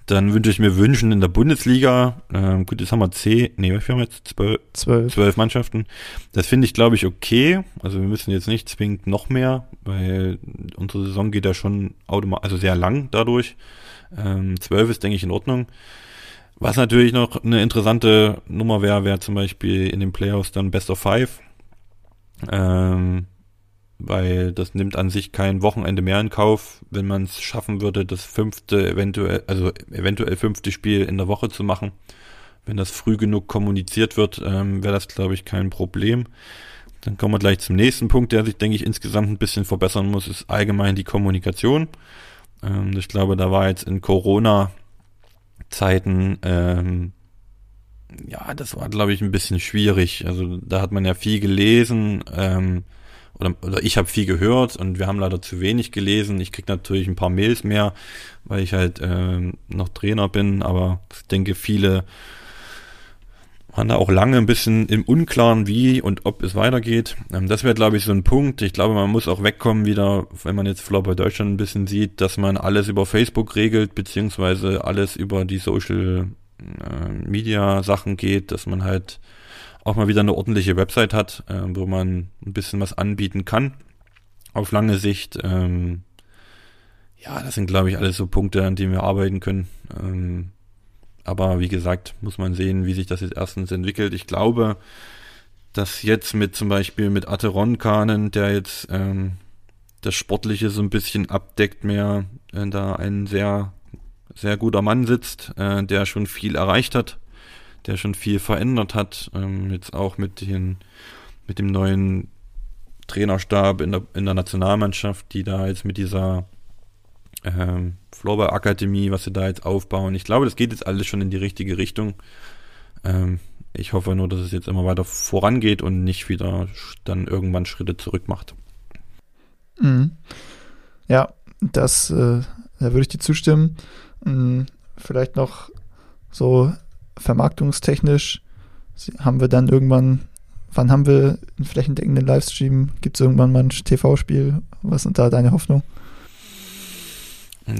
B: Dann wünsche ich mir wünschen in der Bundesliga, ähm, gut, jetzt haben wir zehn, nee, wir haben jetzt zwölf, zwölf. zwölf Mannschaften. Das finde ich, glaube ich, okay. Also wir müssen jetzt nicht zwingend noch mehr, weil unsere Saison geht ja schon automatisch, also sehr lang dadurch. Ähm, zwölf ist, denke ich, in Ordnung. Was natürlich noch eine interessante Nummer wäre, wäre zum Beispiel in den Playoffs dann Best of Five. Ähm, weil das nimmt an sich kein Wochenende mehr in Kauf, wenn man es schaffen würde, das fünfte eventuell, also eventuell fünfte Spiel in der Woche zu machen. Wenn das früh genug kommuniziert wird, ähm, wäre das, glaube ich, kein Problem. Dann kommen wir gleich zum nächsten Punkt, der sich, denke ich, insgesamt ein bisschen verbessern muss, ist allgemein die Kommunikation. Ähm, ich glaube, da war jetzt in Corona-Zeiten, ähm, ja, das war, glaube ich, ein bisschen schwierig. Also da hat man ja viel gelesen, ähm, oder, oder ich habe viel gehört und wir haben leider zu wenig gelesen. Ich krieg natürlich ein paar Mails mehr, weil ich halt äh, noch Trainer bin, aber ich denke, viele waren da auch lange ein bisschen im Unklaren, wie und ob es weitergeht. Ähm, das wäre, glaube ich, so ein Punkt. Ich glaube, man muss auch wegkommen wieder, wenn man jetzt vielleicht bei Deutschland ein bisschen sieht, dass man alles über Facebook regelt, beziehungsweise alles über die Social äh, Media Sachen geht, dass man halt auch mal wieder eine ordentliche Website hat, äh, wo man ein bisschen was anbieten kann. Auf lange Sicht, ähm, ja, das sind, glaube ich, alles so Punkte, an denen wir arbeiten können. Ähm, aber wie gesagt, muss man sehen, wie sich das jetzt erstens entwickelt. Ich glaube, dass jetzt mit zum Beispiel mit Ateron Kanen, der jetzt ähm, das Sportliche so ein bisschen abdeckt mehr, äh, da ein sehr, sehr guter Mann sitzt, äh, der schon viel erreicht hat, der schon viel verändert hat, ähm, jetzt auch mit den, mit dem neuen Trainerstab in der, in der Nationalmannschaft, die da jetzt mit dieser ähm, Floorball Akademie, was sie da jetzt aufbauen. Ich glaube, das geht jetzt alles schon in die richtige Richtung. Ähm, ich hoffe nur, dass es jetzt immer weiter vorangeht und nicht wieder dann irgendwann Schritte zurück macht.
A: Mhm. Ja, das, äh, da würde ich dir zustimmen. Mhm. Vielleicht noch so vermarktungstechnisch haben wir dann irgendwann, wann haben wir einen flächendeckenden Livestream? Gibt es irgendwann mal ein TV-Spiel? Was sind da deine Hoffnungen?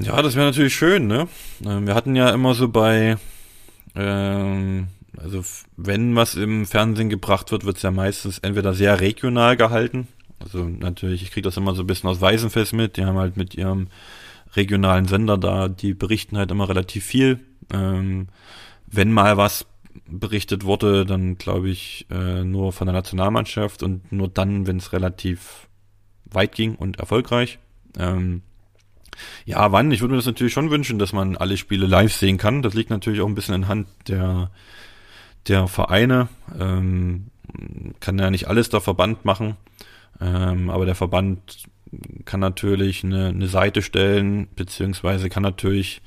B: Ja, das wäre natürlich schön, ne? Ähm, wir hatten ja immer so bei, ähm, also wenn was im Fernsehen gebracht wird, wird es ja meistens entweder sehr regional gehalten. Also natürlich, ich kriege das immer so ein bisschen aus Weißenfest mit. Die haben halt mit ihrem regionalen Sender da, die berichten halt immer relativ viel. Ähm, wenn mal was berichtet wurde, dann glaube ich äh, nur von der Nationalmannschaft und nur dann, wenn es relativ weit ging und erfolgreich. Ähm, ja, wann? Ich würde mir das natürlich schon wünschen, dass man alle Spiele live sehen kann. Das liegt natürlich auch ein bisschen in Hand der, der Vereine. Ähm, kann ja nicht alles der Verband machen, ähm, aber der Verband kann natürlich eine, eine Seite stellen, beziehungsweise kann natürlich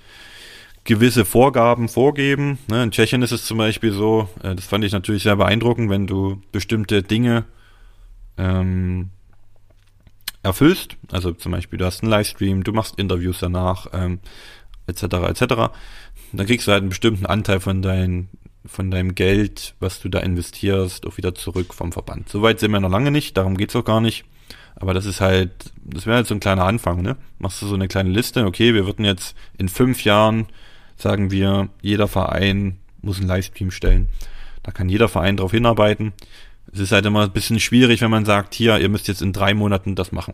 B: gewisse Vorgaben vorgeben. Ne? In Tschechien ist es zum Beispiel so, äh, das fand ich natürlich sehr beeindruckend, wenn du bestimmte Dinge ähm, erfüllst, also zum Beispiel du hast einen Livestream, du machst Interviews danach, ähm, etc. etc. Dann kriegst du halt einen bestimmten Anteil von dein, von deinem Geld, was du da investierst, auch wieder zurück vom Verband. Soweit sind wir noch lange nicht, darum geht's auch gar nicht. Aber das ist halt, das wäre halt so ein kleiner Anfang, ne? Machst du so eine kleine Liste, okay, wir würden jetzt in fünf Jahren, sagen wir, jeder Verein muss einen Livestream stellen. Da kann jeder Verein drauf hinarbeiten es ist halt immer ein bisschen schwierig, wenn man sagt, hier, ihr müsst jetzt in drei Monaten das machen.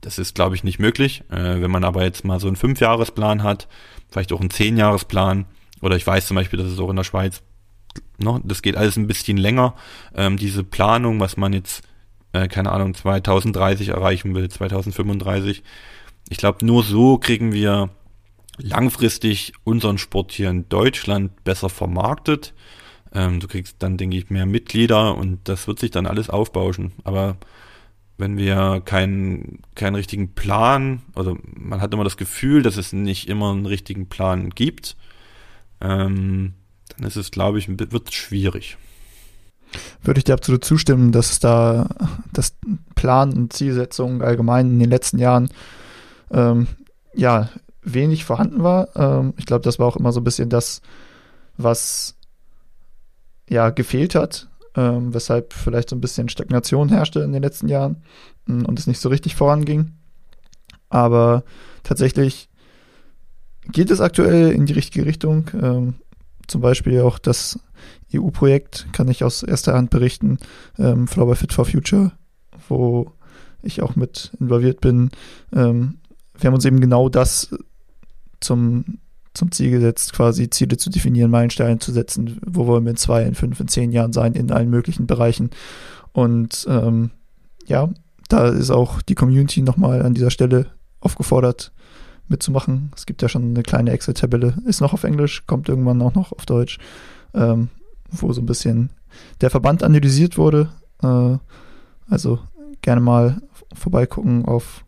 B: Das ist, glaube ich, nicht möglich. Äh, wenn man aber jetzt mal so einen Fünfjahresplan hat, vielleicht auch einen Zehnjahresplan, oder ich weiß zum Beispiel, dass es auch in der Schweiz, no, das geht alles ein bisschen länger, ähm, diese Planung, was man jetzt, äh, keine Ahnung, 2030 erreichen will, 2035. Ich glaube, nur so kriegen wir langfristig unseren Sport hier in Deutschland besser vermarktet ähm, du kriegst dann, denke ich, mehr Mitglieder und das wird sich dann alles aufbauschen. Aber wenn wir keinen, keinen richtigen Plan, also man hat immer das Gefühl, dass es nicht immer einen richtigen Plan gibt, ähm, dann ist es, glaube ich, wird schwierig.
A: Würde ich dir absolut zustimmen, dass da das Plan und Zielsetzung allgemein in den letzten Jahren ähm, ja wenig vorhanden war. Ähm, ich glaube, das war auch immer so ein bisschen das, was ja gefehlt hat, ähm, weshalb vielleicht so ein bisschen Stagnation herrschte in den letzten Jahren mm, und es nicht so richtig voranging. Aber tatsächlich geht es aktuell in die richtige Richtung. Ähm, zum Beispiel auch das EU-Projekt kann ich aus erster Hand berichten, ähm, Flower Fit for Future, wo ich auch mit involviert bin. Ähm, wir haben uns eben genau das zum zum Ziel gesetzt, quasi Ziele zu definieren, Meilensteine zu setzen, wo wollen wir in zwei, in fünf, in zehn Jahren sein, in allen möglichen Bereichen. Und ähm, ja, da ist auch die Community nochmal an dieser Stelle aufgefordert, mitzumachen. Es gibt ja schon eine kleine Excel-Tabelle, ist noch auf Englisch, kommt irgendwann auch noch auf Deutsch, ähm, wo so ein bisschen der Verband analysiert wurde. Äh, also gerne mal vorbeigucken auf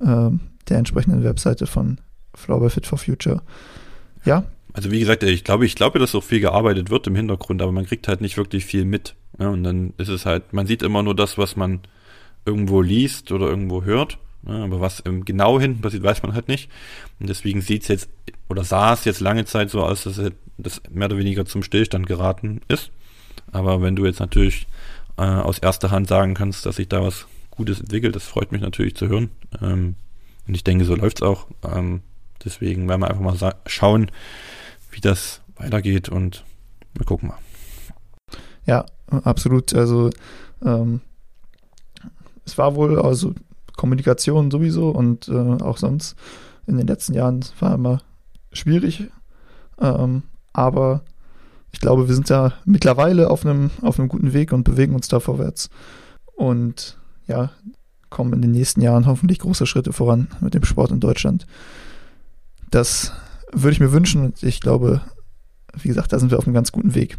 A: äh, der entsprechenden Webseite von Flower Fit for Future. Ja.
B: Also wie gesagt, ich glaube, ich glaube, dass auch viel gearbeitet wird im Hintergrund, aber man kriegt halt nicht wirklich viel mit. Ja, und dann ist es halt, man sieht immer nur das, was man irgendwo liest oder irgendwo hört. Ja, aber was genau hinten passiert, weiß man halt nicht. Und deswegen sieht es jetzt oder sah es jetzt lange Zeit so aus, dass das mehr oder weniger zum Stillstand geraten ist. Aber wenn du jetzt natürlich äh, aus erster Hand sagen kannst, dass sich da was Gutes entwickelt, das freut mich natürlich zu hören. Ähm, und ich denke, so läuft es auch. Ähm, Deswegen werden wir einfach mal schauen, wie das weitergeht und wir gucken mal.
A: Ja, absolut. Also ähm, es war wohl also Kommunikation sowieso und äh, auch sonst in den letzten Jahren war immer schwierig. Ähm, aber ich glaube, wir sind da mittlerweile auf einem, auf einem guten Weg und bewegen uns da vorwärts. Und ja, kommen in den nächsten Jahren hoffentlich große Schritte voran mit dem Sport in Deutschland. Das würde ich mir wünschen und ich glaube, wie gesagt, da sind wir auf einem ganz guten Weg.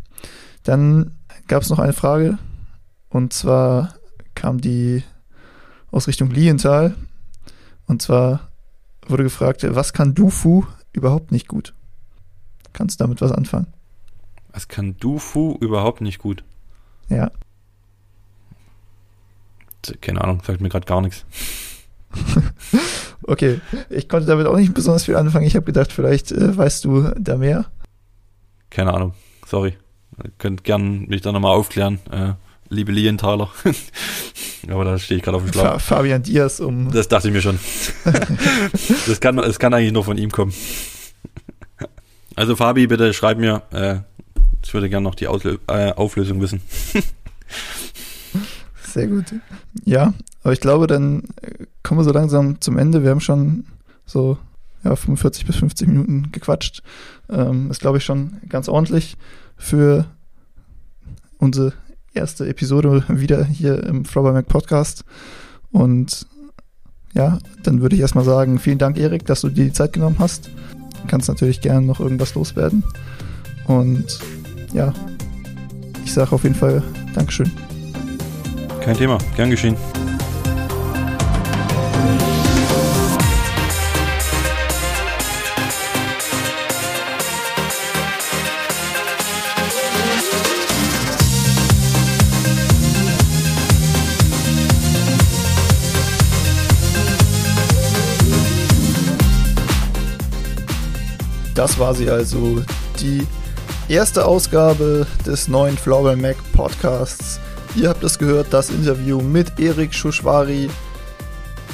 A: Dann gab es noch eine Frage und zwar kam die aus Richtung Lienthal und zwar wurde gefragt, was kann Dufu überhaupt nicht gut? Kannst du damit was anfangen?
B: Was kann Dufu überhaupt nicht gut?
A: Ja.
B: Keine Ahnung, sagt mir gerade gar nichts.
A: okay, ich konnte damit auch nicht besonders viel anfangen. Ich habe gedacht, vielleicht äh, weißt du da mehr.
B: Keine Ahnung, sorry. Ihr könnt gern mich da nochmal aufklären, äh, liebe Lienthaler. Aber da stehe ich gerade auf dem Schlauch.
A: Fabian Diaz um.
B: Das dachte ich mir schon. das, kann, das kann eigentlich nur von ihm kommen. Also Fabi, bitte schreib mir. Äh, ich würde gerne noch die Auslö äh, Auflösung wissen.
A: Sehr gut. Ja, aber ich glaube, dann kommen wir so langsam zum Ende. Wir haben schon so ja, 45 bis 50 Minuten gequatscht. Ähm, ist, glaube ich, schon ganz ordentlich für unsere erste Episode wieder hier im Flauber Mac Podcast. Und ja, dann würde ich erstmal sagen, vielen Dank, Erik, dass du dir die Zeit genommen hast. Du kannst natürlich gerne noch irgendwas loswerden. Und ja, ich sage auf jeden Fall Dankeschön.
B: Kein Thema, gern geschehen.
A: Das war sie also, die erste Ausgabe des neuen Flower Mac Podcasts. Ihr habt es gehört, das Interview mit Erik Schuschwari.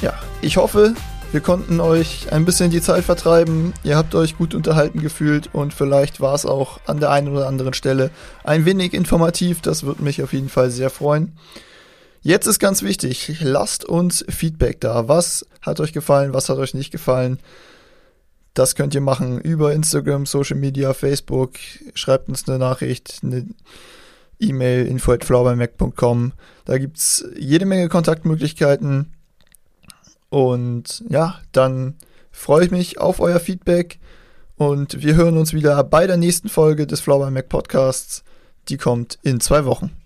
A: Ja, ich hoffe, wir konnten euch ein bisschen die Zeit vertreiben. Ihr habt euch gut unterhalten gefühlt und vielleicht war es auch an der einen oder anderen Stelle ein wenig informativ. Das würde mich auf jeden Fall sehr freuen. Jetzt ist ganz wichtig, lasst uns Feedback da. Was hat euch gefallen, was hat euch nicht gefallen? Das könnt ihr machen über Instagram, Social Media, Facebook. Schreibt uns eine Nachricht, eine E-Mail info@flowermac.com. Da gibt's jede Menge Kontaktmöglichkeiten. Und ja, dann freue ich mich auf euer Feedback und wir hören uns wieder bei der nächsten Folge des Flower Mac Podcasts. Die kommt in zwei Wochen.